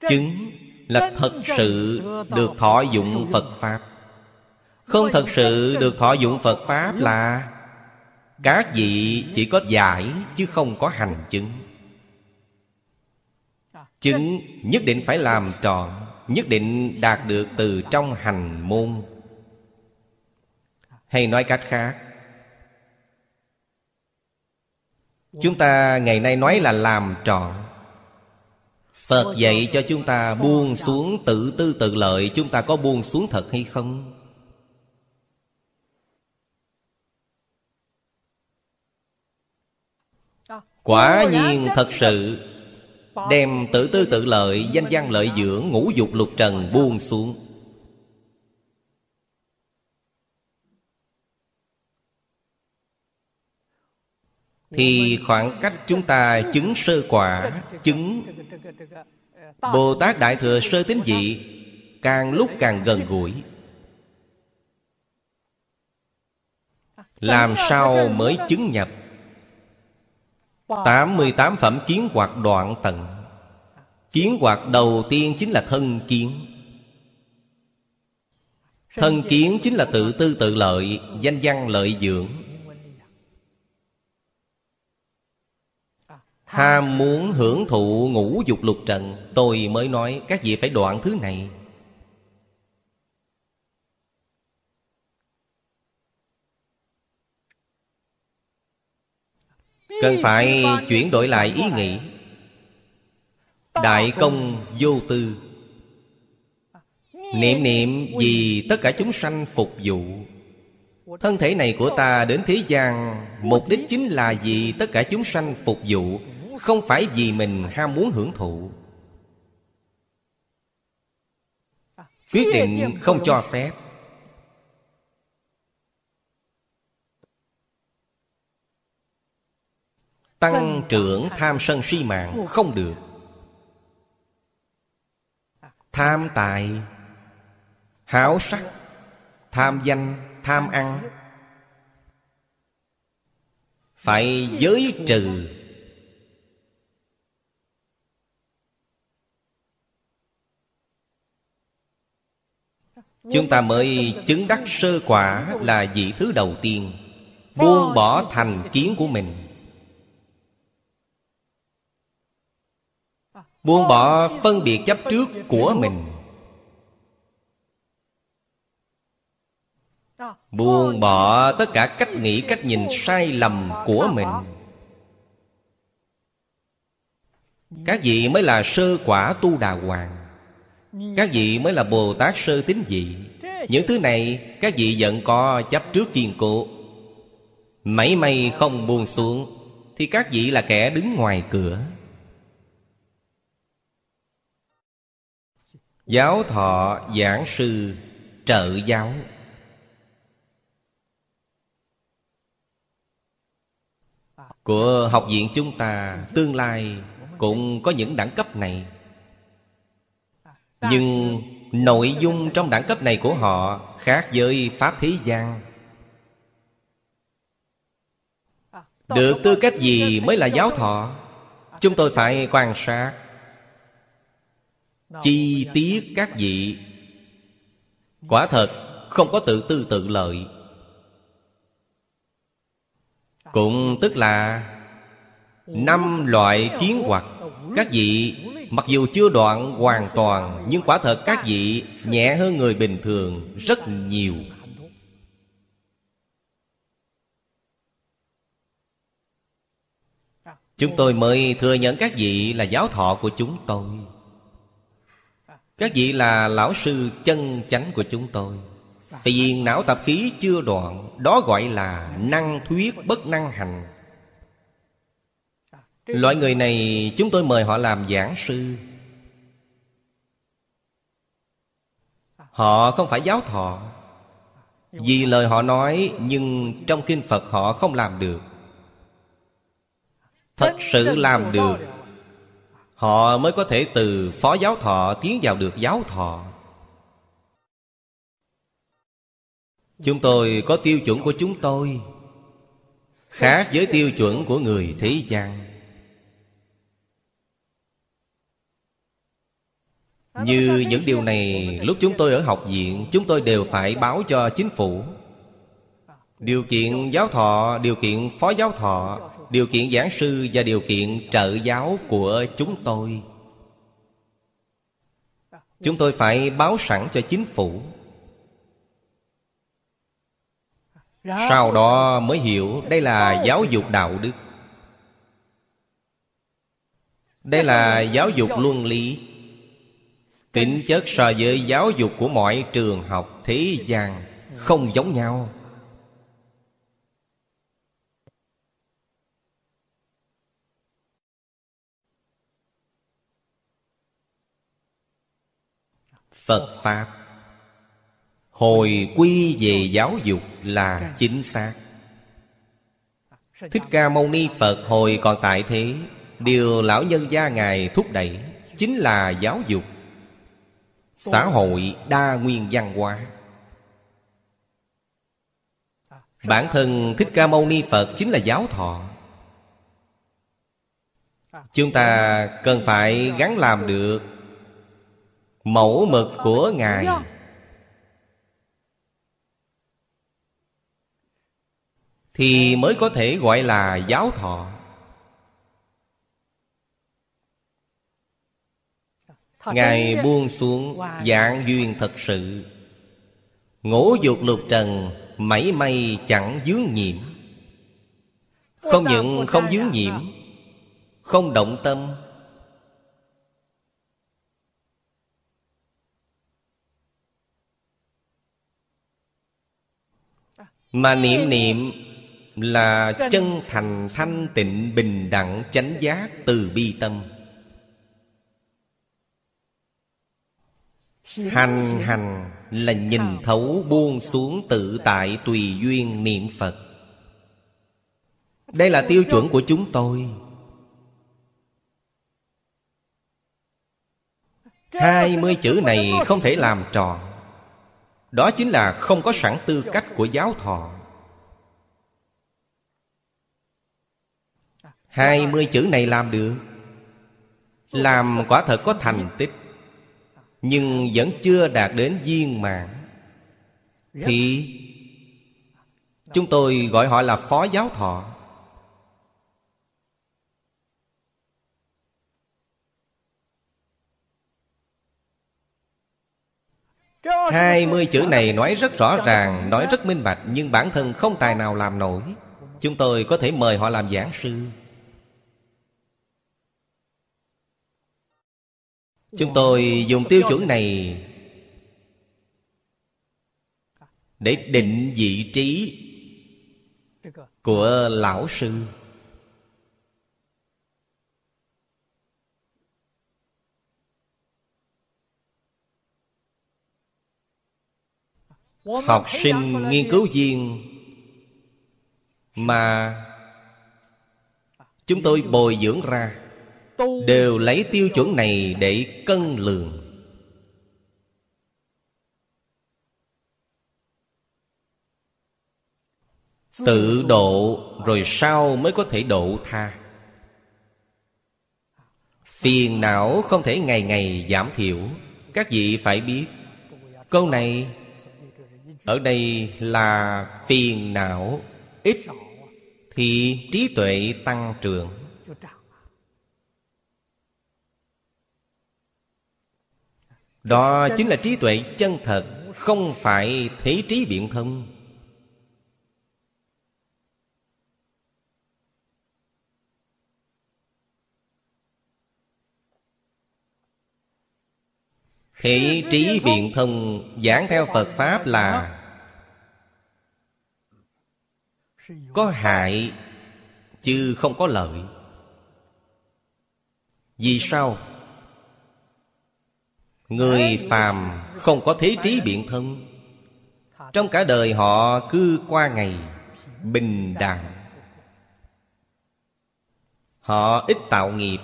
Chứng là thật sự được thọ dụng Phật Pháp. Không thật sự được thọ dụng Phật Pháp là Các vị chỉ có giải chứ không có hành chứng. Chứng nhất định phải làm trọn Nhất định đạt được từ trong hành môn. Hay nói cách khác Chúng ta ngày nay nói là làm trọn Phật dạy cho chúng ta buông xuống tự tư tự lợi, Chúng ta có buông xuống thật hay không? Quả nhiên thật sự, Đem tự tư tự lợi, Danh văn lợi dưỡng, Ngũ dục lục trần buông xuống Thì khoảng cách chúng ta chứng sơ quả, Chứng Bồ Tát Đại Thừa sơ tín dị Càng lúc càng gần gũi. Làm sao mới chứng nhập? 88 phẩm kiến hoạt đoạn tận. Kiến hoạt đầu tiên chính là thân kiến. Thân kiến chính là tự tư tự lợi, Danh văn lợi dưỡng. Ham muốn hưởng thụ ngũ dục lục trần, Tôi mới nói các vị phải đoạn thứ này. Cần phải chuyển đổi lại ý nghĩ. Đại công vô tư. Niệm niệm vì tất cả chúng sanh phục vụ. Thân thể này của ta đến thế gian, Mục đích chính là vì tất cả chúng sanh phục vụ. Không phải vì mình ham muốn hưởng thụ. Quyết định không cho phép. Tăng trưởng tham sân si mạng không được. Tham tài Háo sắc Tham danh Tham ăn. Phải giới trừ Chúng ta mới chứng đắc sơ quả là vị thứ đầu tiên, Buông bỏ thành kiến của mình. Buông bỏ phân biệt chấp trước của mình. Buông bỏ tất cả cách nghĩ, cách nhìn sai lầm của mình. Các vị mới là sơ quả tu đà hoàng. Các vị mới là Bồ Tát sơ tín vị Những thứ này các vị vẫn có chấp trước kiên cố. Mảy may không buông xuống, Thì các vị là kẻ đứng ngoài cửa. Giáo thọ giảng sư trợ giáo. Của học viện chúng ta Tương lai cũng có những đẳng cấp này. Nhưng nội dung trong đẳng cấp này của họ Khác với Pháp thế gian Được tư cách gì mới là giáo thọ? Chúng tôi phải quan sát chi tiết các vị. quả thật không có tự tư tự lợi. Cũng tức là năm loại kiến hoặc các vị Mặc dù chưa đoạn hoàn toàn, Nhưng quả thật các vị nhẹ hơn người bình thường rất nhiều. Chúng tôi mới thừa nhận các vị là giáo thọ của chúng tôi. Các vị là lão sư chân chánh của chúng tôi. Phiền não tập khí chưa đoạn, Đó gọi là năng thuyết bất năng hành. Loại người này chúng tôi mời họ làm giảng sư. Họ không phải giáo thọ. Vì lời họ nói Nhưng trong kinh Phật họ không làm được. Thật sự làm được. Họ mới có thể từ phó giáo thọ Tiến vào được giáo thọ. Chúng tôi có tiêu chuẩn của chúng tôi Khác với tiêu chuẩn của người thế gian Như những điều này Lúc chúng tôi ở học viện Chúng tôi đều phải báo cho chính phủ. Điều kiện giáo thọ Điều kiện phó giáo thọ Điều kiện giảng sư Và điều kiện trợ giáo của chúng tôi. Chúng tôi phải báo sẵn cho chính phủ. Sau đó mới hiểu Đây là giáo dục đạo đức. Đây là giáo dục luân lý Tính chất so với giáo dục của mọi trường học thế gian, Không giống nhau. Phật Pháp. Hồi quy về giáo dục là chính xác. Thích Ca Mâu Ni Phật hồi còn tại thế. Điều lão nhân gia Ngài thúc đẩy Chính là giáo dục. Xã hội đa nguyên văn hóa. Bản thân Thích Ca Mâu Ni Phật chính là giáo thọ. Chúng ta cần phải gắn làm được Mẫu mực của Ngài. Thì mới có thể gọi là giáo thọ. Ngài buông xuống dạng duyên thật sự. Ngũ dục lục trần Mảy may chẳng dướng nhiễm Không những không dướng nhiễm Không? động tâm. Mà niệm niệm là chân thành thanh tịnh bình đẳng chánh giác từ bi tâm Hành hành là nhìn thấu buông xuống tự tại tùy duyên niệm Phật. Đây là tiêu chuẩn của chúng tôi. Hai mươi chữ này không thể làm tròn Đó chính là không có sẵn tư cách của giáo thọ. Hai mươi chữ này làm được? Làm quả thật có thành tích Nhưng vẫn chưa đạt đến viên mãn. Thì Chúng tôi gọi họ là phó giáo thọ. Hai mươi chữ này nói rất rõ ràng Nói rất minh bạch Nhưng bản thân không tài nào làm nổi. Chúng tôi có thể mời họ làm giảng sư Chúng tôi dùng tiêu chuẩn này Để định vị trí Của lão sư. Học sinh nghiên cứu viên Mà Chúng tôi bồi dưỡng ra đều lấy tiêu chuẩn này để cân lường. Tự độ rồi sau mới có thể độ tha. Phiền não không thể ngày ngày giảm thiểu, các vị phải biết. Câu này ở đây là phiền não, ít thì trí tuệ tăng trưởng. Đó chính là trí tuệ chân thật Không phải thế trí biện thông Thị trí biện thông giảng theo Phật Pháp là Có hại Chứ không có lợi. Vì sao? Người phàm không có thế trí biện thân. Trong cả đời họ cứ qua ngày Bình đẳng. Họ ít tạo nghiệp.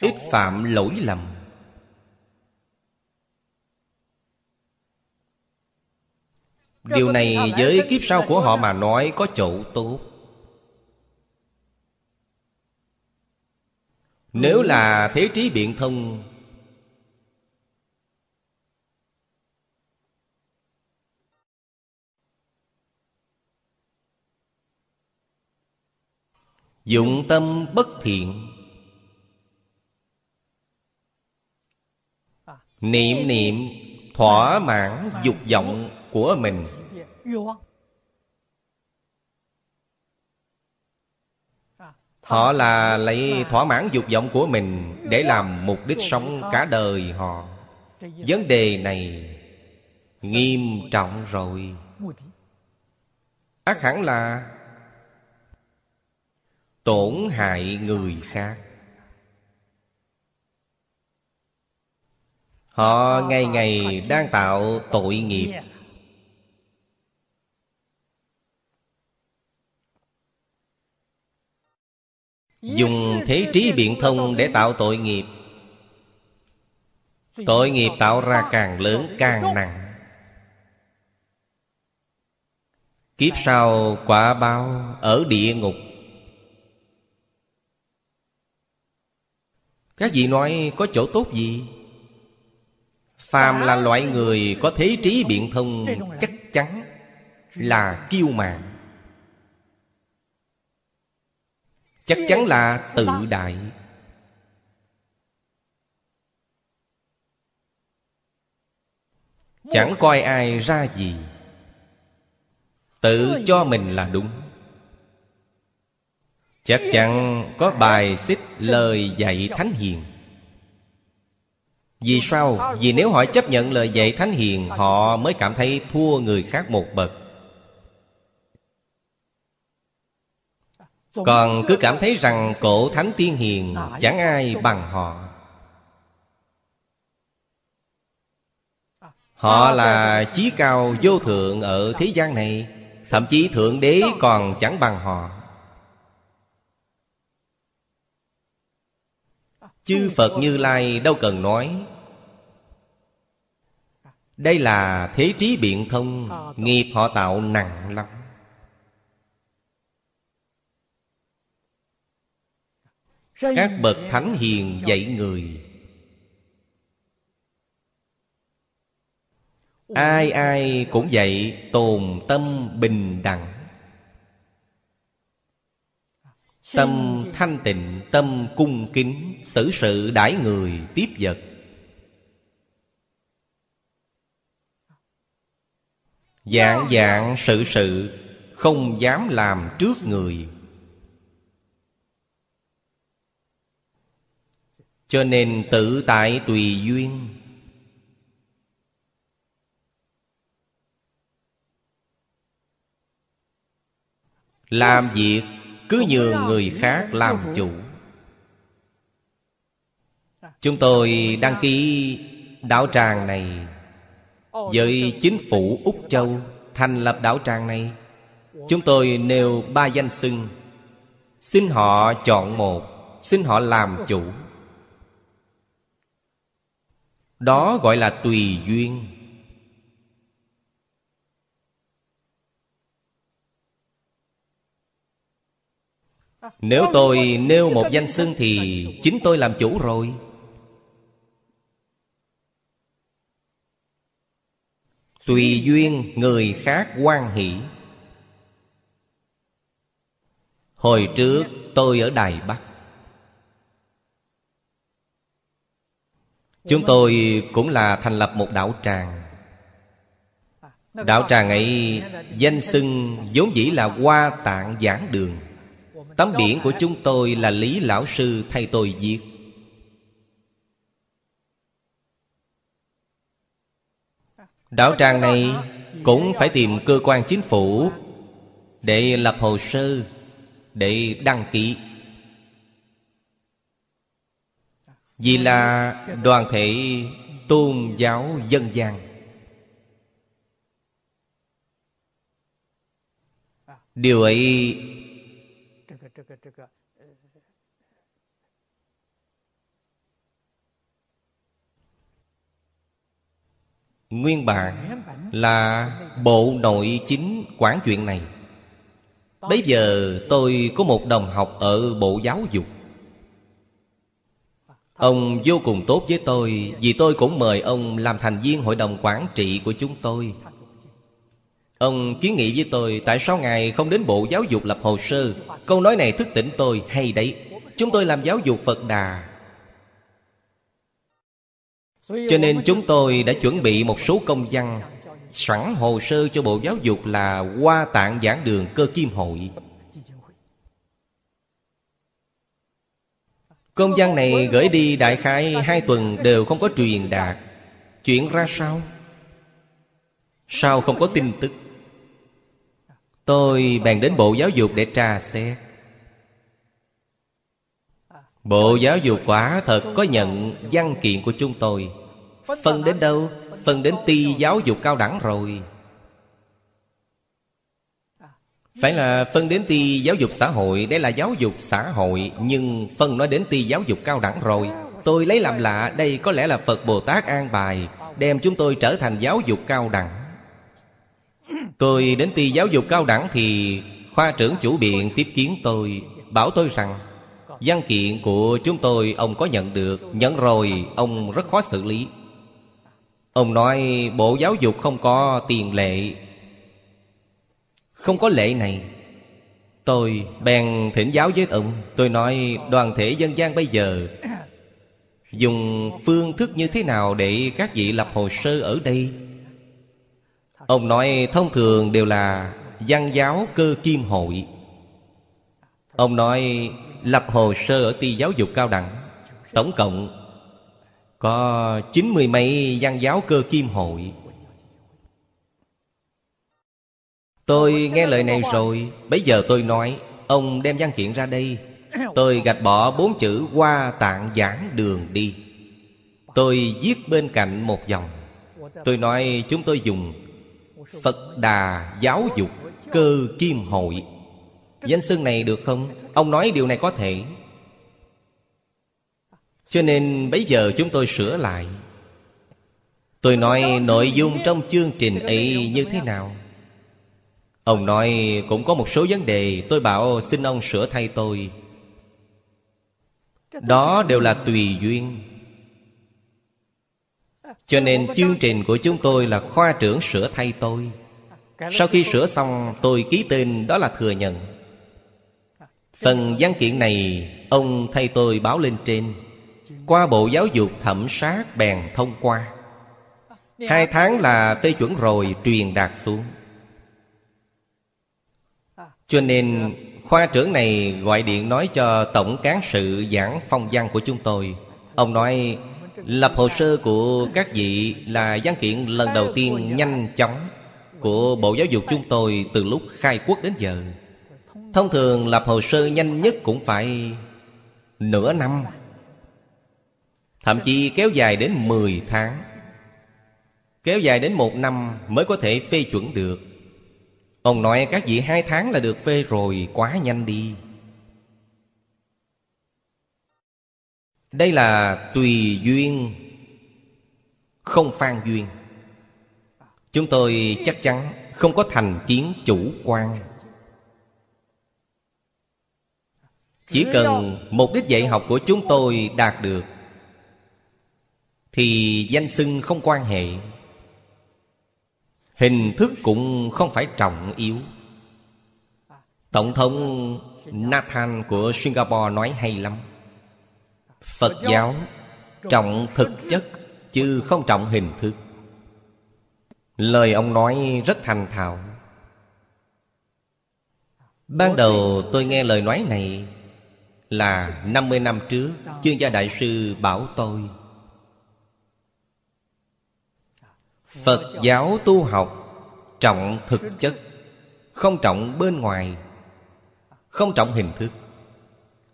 Ít phạm lỗi lầm. Điều này với kiếp sau của họ mà nói có chỗ tốt. Nếu là thế trí biện thông, Dụng tâm bất thiện, Niệm niệm thỏa mãn dục vọng của mình. Họ là lấy thỏa mãn dục vọng của mình Để làm mục đích sống cả đời họ. Vấn đề này Nghiêm trọng rồi. Ác hẳn là Tổn hại người khác. Họ ngày ngày đang tạo tội nghiệp Dùng thế trí biện thông để tạo tội nghiệp. Tội nghiệp tạo ra càng lớn càng nặng. Kiếp sau quả báo ở địa ngục. Các vị nói có chỗ tốt gì? Phàm là loại người có thế trí biện thông, chắc chắn Là kiêu mạn. Chắc chắn là tự đại. Chẳng coi ai ra gì. Tự cho mình là đúng. Chắc chắn có bài xích lời dạy Thánh Hiền. Vì sao? Vì nếu họ chấp nhận lời dạy Thánh Hiền, Họ mới cảm thấy thua người khác một bậc. Còn cứ cảm thấy rằng cổ thánh tiên hiền Chẳng ai bằng họ. Họ là chí cao vô thượng ở thế gian này Thậm chí Thượng Đế còn chẳng bằng họ. Chư Phật Như Lai đâu cần nói. Đây là thế trí biện thông Nghiệp họ tạo nặng lắm Các bậc thánh hiền dạy người. Ai ai cũng dạy tồn tâm bình đẳng. Tâm thanh tịnh, tâm cung kính Xử sự đãi người tiếp vật. Dạng dạng sự sự Không dám làm trước người. Cho nên tự tại tùy duyên. Làm việc cứ nhường người khác làm chủ. Chúng tôi đăng ký đạo tràng này Với chính phủ Úc Châu Thành lập đạo tràng này. Chúng tôi nêu ba danh xưng. Xin họ chọn một Xin họ làm chủ đó gọi là tùy duyên. Nếu tôi nêu một danh xưng thì chính tôi làm chủ rồi. Tùy duyên người khác quan hỷ. Hồi trước tôi ở Đài Bắc Chúng tôi cũng là thành lập một đạo tràng. Đạo tràng ấy danh xưng vốn dĩ là Hoa Tạng Giảng Đường. Tấm biển của chúng tôi là Lý Lão Sư thay tôi viết. Đạo tràng này cũng phải tìm cơ quan chính phủ Để lập hồ sơ, Để đăng ký. Vì là đoàn thể tôn giáo dân gian. Điều ấy Nguyên bản là Bộ Nội Chính quản chuyện này. Bây giờ tôi có một đồng học ở Bộ Giáo dục. Ông vô cùng tốt với tôi, Vì tôi cũng mời ông làm thành viên hội đồng quản trị của chúng tôi. Ông kiến nghị với tôi, Tại sao Ngài không đến Bộ Giáo dục lập hồ sơ? Câu nói này thức tỉnh tôi, hay đấy. Chúng tôi làm giáo dục Phật Đà. Cho nên chúng tôi đã chuẩn bị một số công văn, Sẵn hồ sơ cho Bộ Giáo dục là Hoa tạng giảng đường cơ kim hội. Công văn này gửi đi đại khái hai tuần đều không có truyền đạt Chuyện ra sao? Sao không có tin tức? Tôi bèn đến Bộ Giáo dục để tra xét Bộ Giáo dục quả thật có nhận văn kiện của chúng tôi Phân đến đâu? Phân đến ti giáo dục cao đẳng rồi phải là phân đến ti giáo dục xã hội, Đây là giáo dục xã hội, Nhưng phân nói đến ti giáo dục cao đẳng rồi. Tôi lấy làm lạ, Đây có lẽ là Phật Bồ Tát an bài, Đem chúng tôi trở thành giáo dục cao đẳng. Tôi đến ti giáo dục cao đẳng thì Khoa trưởng chủ biện tiếp kiến tôi, Bảo tôi rằng, Văn kiện của chúng tôi, ông có nhận được. Nhận rồi, ông rất khó xử lý. Ông nói, Bộ Giáo dục không có tiền lệ không có lệ này. Tôi bèn thỉnh giáo với ông. Tôi nói, đoàn thể dân gian bây giờ Dùng phương thức như thế nào để các vị lập hồ sơ ở đây? Ông nói, thông thường đều là văn giáo cơ kim hội. Ông nói, lập hồ sơ ở ti giáo dục cao đẳng, Tổng cộng có chín mươi mấy văn giáo cơ kim hội. Tôi nghe lời này rồi Bây giờ tôi nói, Ông đem văn kiện ra đây. Tôi gạch bỏ bốn chữ qua tạng giảng đường đi. Tôi viết bên cạnh một dòng. Tôi nói, chúng tôi dùng Phật Đà Giáo dục Cơ Kim Hội. Danh xưng này được không? Ông nói điều này có thể. Cho nên bây giờ chúng tôi sửa lại. Tôi nói, nội dung trong chương trình ấy như thế nào? Ông nói, cũng có một số vấn đề, Tôi bảo xin ông sửa thay tôi. Đó đều là tùy duyên. Cho nên chương trình của chúng tôi là khoa trưởng sửa thay tôi. Sau khi sửa xong, tôi ký tên, đó là thừa nhận. Phần văn kiện này, Ông thay tôi báo lên trên. Qua Bộ Giáo dục thẩm sát bèn thông qua. Hai tháng là phê chuẩn rồi, truyền đạt xuống. Cho nên khoa trưởng này gọi điện nói cho tổng cán sự giảng phong văn của chúng tôi. Ông nói, Lập hồ sơ của các vị là văn kiện lần đầu tiên nhanh chóng Của Bộ Giáo dục chúng tôi từ lúc khai quốc đến giờ. Thông thường lập hồ sơ nhanh nhất cũng phải nửa năm, Thậm chí kéo dài đến 10 tháng. Kéo dài đến một năm mới có thể phê chuẩn được. Ông nói các vị hai tháng là được phê rồi Quá nhanh đi. Đây là tùy duyên Không phan duyên. Chúng tôi chắc chắn không có thành kiến chủ quan. Chỉ cần mục đích dạy học của chúng tôi đạt được Thì danh xưng không quan hệ Hình thức cũng không phải trọng yếu. Tổng thống Nathan của Singapore nói hay lắm. Phật giáo Trọng thực chất Chứ không trọng hình thức. Lời ông nói rất thành thạo. Ban đầu tôi nghe lời nói này Là 50 năm trước Chương gia đại sư bảo tôi. Phật giáo tu học Trọng thực chất, Không trọng bên ngoài, Không trọng hình thức.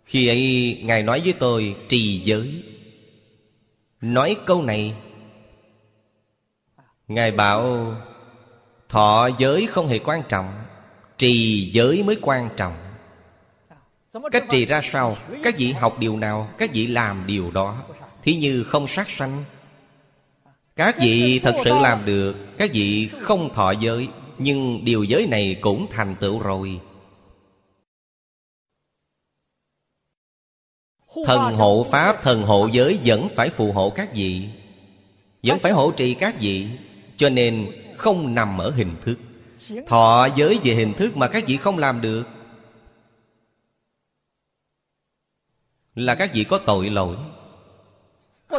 Khi ấy, Ngài nói với tôi, trì giới. Nói câu này, Ngài bảo, Thọ giới không hề quan trọng, Trì giới mới quan trọng. Cách trì ra sao? Các vị học điều nào? Các vị làm điều đó, Thí như không sát sanh các vị thật sự làm được Các vị không thọ giới Nhưng điều giới này cũng thành tựu rồi. Thần hộ Pháp, thần hộ giới Vẫn phải phù hộ các vị Vẫn phải hỗ trì các vị Cho nên không nằm ở hình thức. Thọ giới về hình thức mà các vị không làm được Là các vị có tội lỗi.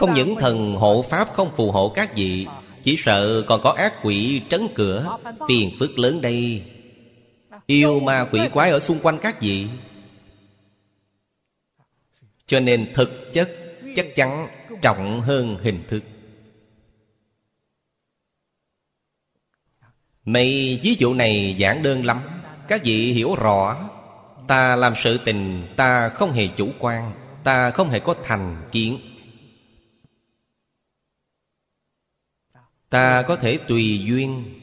Không những thần hộ Pháp không phù hộ các vị Chỉ sợ còn có ác quỷ trấn cửa Phiền phức lớn đây. Yêu ma quỷ quái ở xung quanh các vị. Cho nên thực chất chắc chắn trọng hơn hình thức. Mấy ví dụ này giản đơn lắm. Các vị hiểu rõ Ta làm sự tình Ta không hề chủ quan Ta không hề có thành kiến Ta có thể tùy duyên.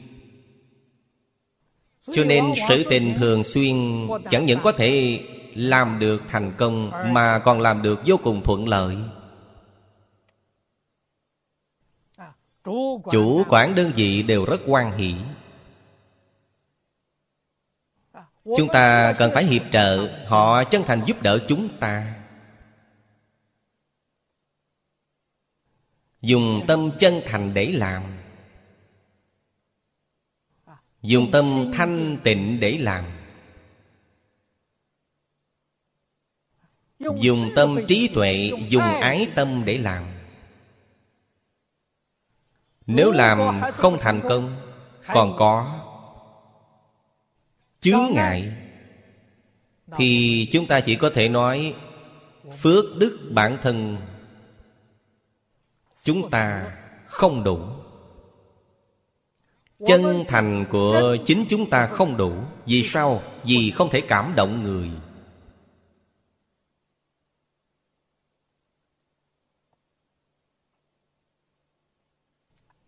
Cho nên sự tình thường xuyên Chẳng những có thể làm được thành công Mà còn làm được vô cùng thuận lợi. Chủ quản đơn vị đều rất quan hỷ. Chúng ta cần phải hiệp trợ, Họ chân thành giúp đỡ chúng ta. Dùng tâm chân thành để làm. Dùng tâm thanh tịnh để làm. Dùng tâm trí tuệ, Dùng ái tâm để làm. Nếu làm không thành công, Còn có chướng ngại, thì chúng ta chỉ có thể nói, phước đức bản thân chúng ta không đủ chân thành của chính chúng ta không đủ. Vì sao? Vì không thể cảm động người.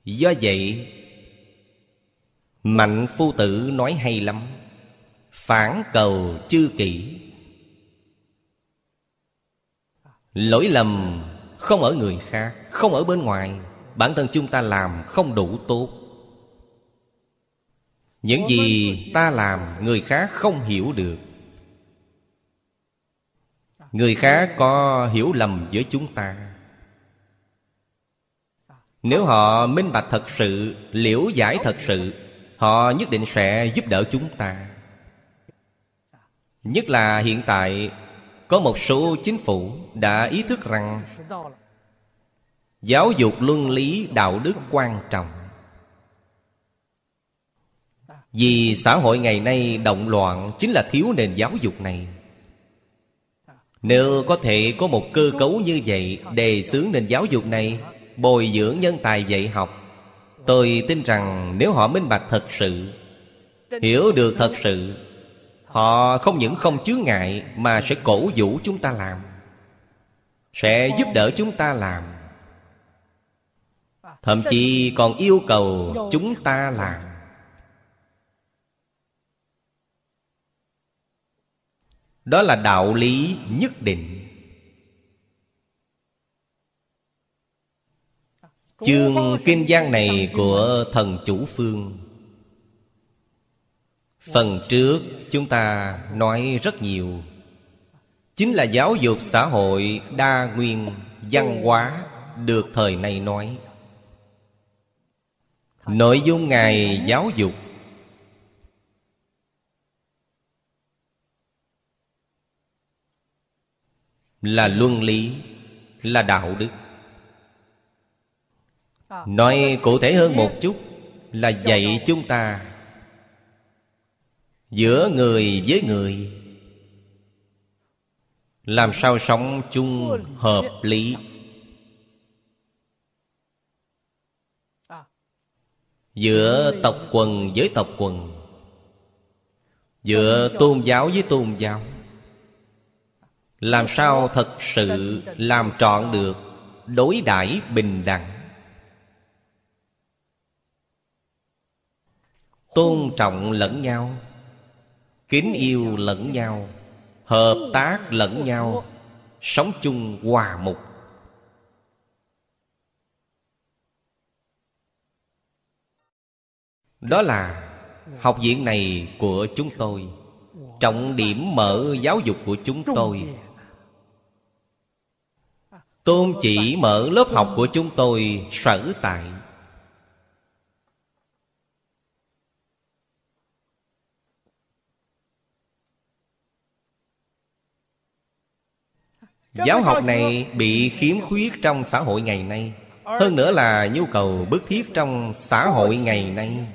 Do vậy, mạnh phu tử nói hay lắm. Phản cầu chư kỷ Lỗi lầm không ở người khác, Không ở bên ngoài. Bản thân chúng ta làm không đủ tốt. Những gì ta làm, người khác không hiểu được. Người khác có hiểu lầm với chúng ta. Nếu họ minh bạch thật sự, Liễu giải thật sự, Họ nhất định sẽ giúp đỡ chúng ta. Nhất là hiện tại, Có một số chính phủ đã ý thức rằng Giáo dục luân lý đạo đức quan trọng. Vì xã hội ngày nay động loạn Chính là thiếu nền giáo dục này. Nếu có thể có một cơ cấu như vậy Đề xướng nền giáo dục này, Bồi dưỡng nhân tài dạy học, Tôi tin rằng nếu họ minh bạch thật sự, Hiểu được thật sự, Họ không những không chướng ngại Mà sẽ cổ vũ chúng ta làm, Sẽ giúp đỡ chúng ta làm. Thậm chí còn yêu cầu chúng ta làm. Đó là đạo lý nhất định. Chương Kinh Giang này của thần chủ phương. Phần trước chúng ta nói rất nhiều. Chính là giáo dục xã hội đa nguyên văn hóa Được thời nay nói. Nội dung Ngài giáo dục Là luân lý, Là đạo đức. Nói cụ thể hơn một chút là dạy chúng ta giữa người với người, làm sao sống chung hợp lý. Giữa tộc quần với tộc quần, giữa tôn giáo với tôn giáo làm sao thật sự làm trọn được đối đãi bình đẳng? Tôn trọng lẫn nhau kính yêu lẫn nhau hợp tác lẫn nhau sống chung hòa mục. Đó là học viện này của chúng tôi. Trọng điểm mở giáo dục của chúng tôi tôn chỉ mở lớp học của chúng tôi sở tại. Giáo học này bị khiếm khuyết trong xã hội ngày nay Hơn nữa là nhu cầu bức thiết trong xã hội ngày nay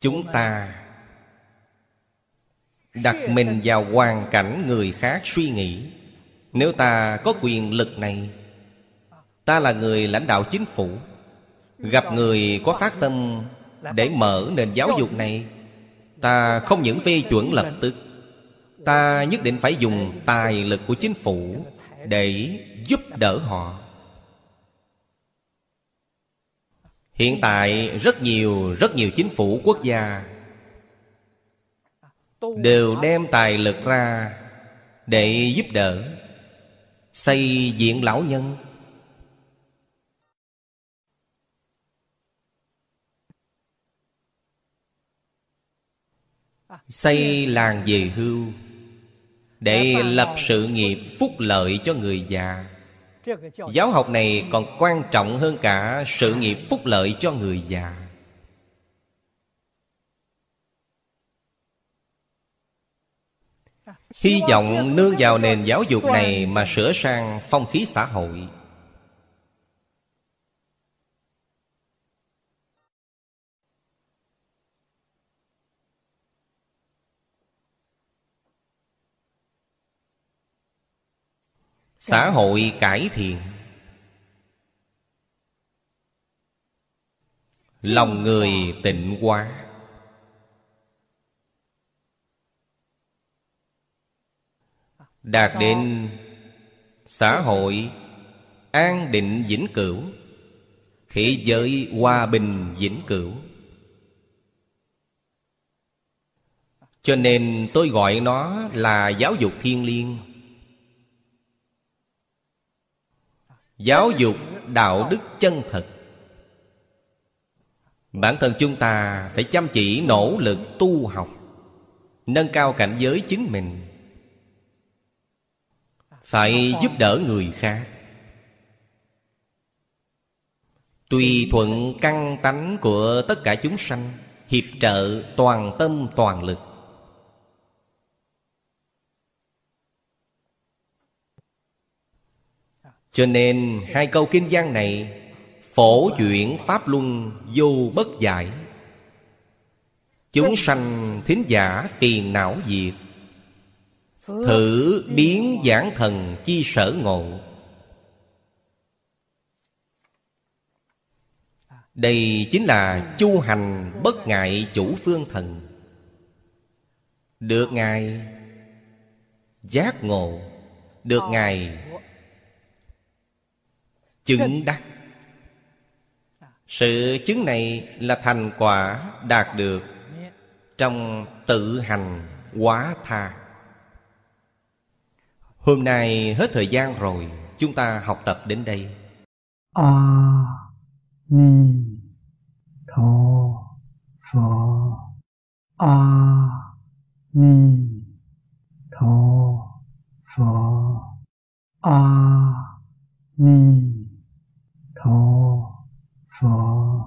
Chúng ta Đặt mình vào hoàn cảnh người khác suy nghĩ. Nếu ta có quyền lực này, Ta là người lãnh đạo chính phủ. Gặp người có phát tâm Để mở nền giáo dục này, Ta không những phê chuẩn lập tức, Ta nhất định phải dùng tài lực của chính phủ Để giúp đỡ họ. Hiện tại rất nhiều rất nhiều chính phủ quốc gia Đều đem tài lực ra Để giúp đỡ, Xây viện lão nhân. Xây làng về hưu Để lập sự nghiệp phúc lợi cho người già. Giáo học này còn quan trọng hơn cả sự nghiệp phúc lợi cho người già. Hy vọng nương vào nền giáo dục này mà sửa sang phong khí xã hội. Xã hội cải thiện. Lòng người tịnh hóa. Đạt đến xã hội an định vĩnh cửu thế giới hòa bình vĩnh cửu. Cho nên tôi gọi nó là giáo dục thiên liêng Giáo dục đạo đức chân thật. Bản thân chúng ta phải chăm chỉ nỗ lực tu học, Nâng cao cảnh giới chính mình. Phải giúp đỡ người khác. Tùy thuận căn tánh của tất cả chúng sanh Hiệp trợ toàn tâm toàn lực. Cho nên hai câu kinh văn này Phổ chuyển Pháp Luân vô bất giải. Chúng sanh thính giả phiền não diệt, Thử biến giảng thần chi sở ngộ. Đây chính là chu hành bất ngại chủ phương thần. Được Ngài giác ngộ, Được Ngài chứng đắc. Sự chứng này là thành quả đạt được trong tự hành quá tha. Hôm nay hết thời gian rồi chúng ta học tập đến đây. A ni tho phở a ni tho phở a ni tho pho.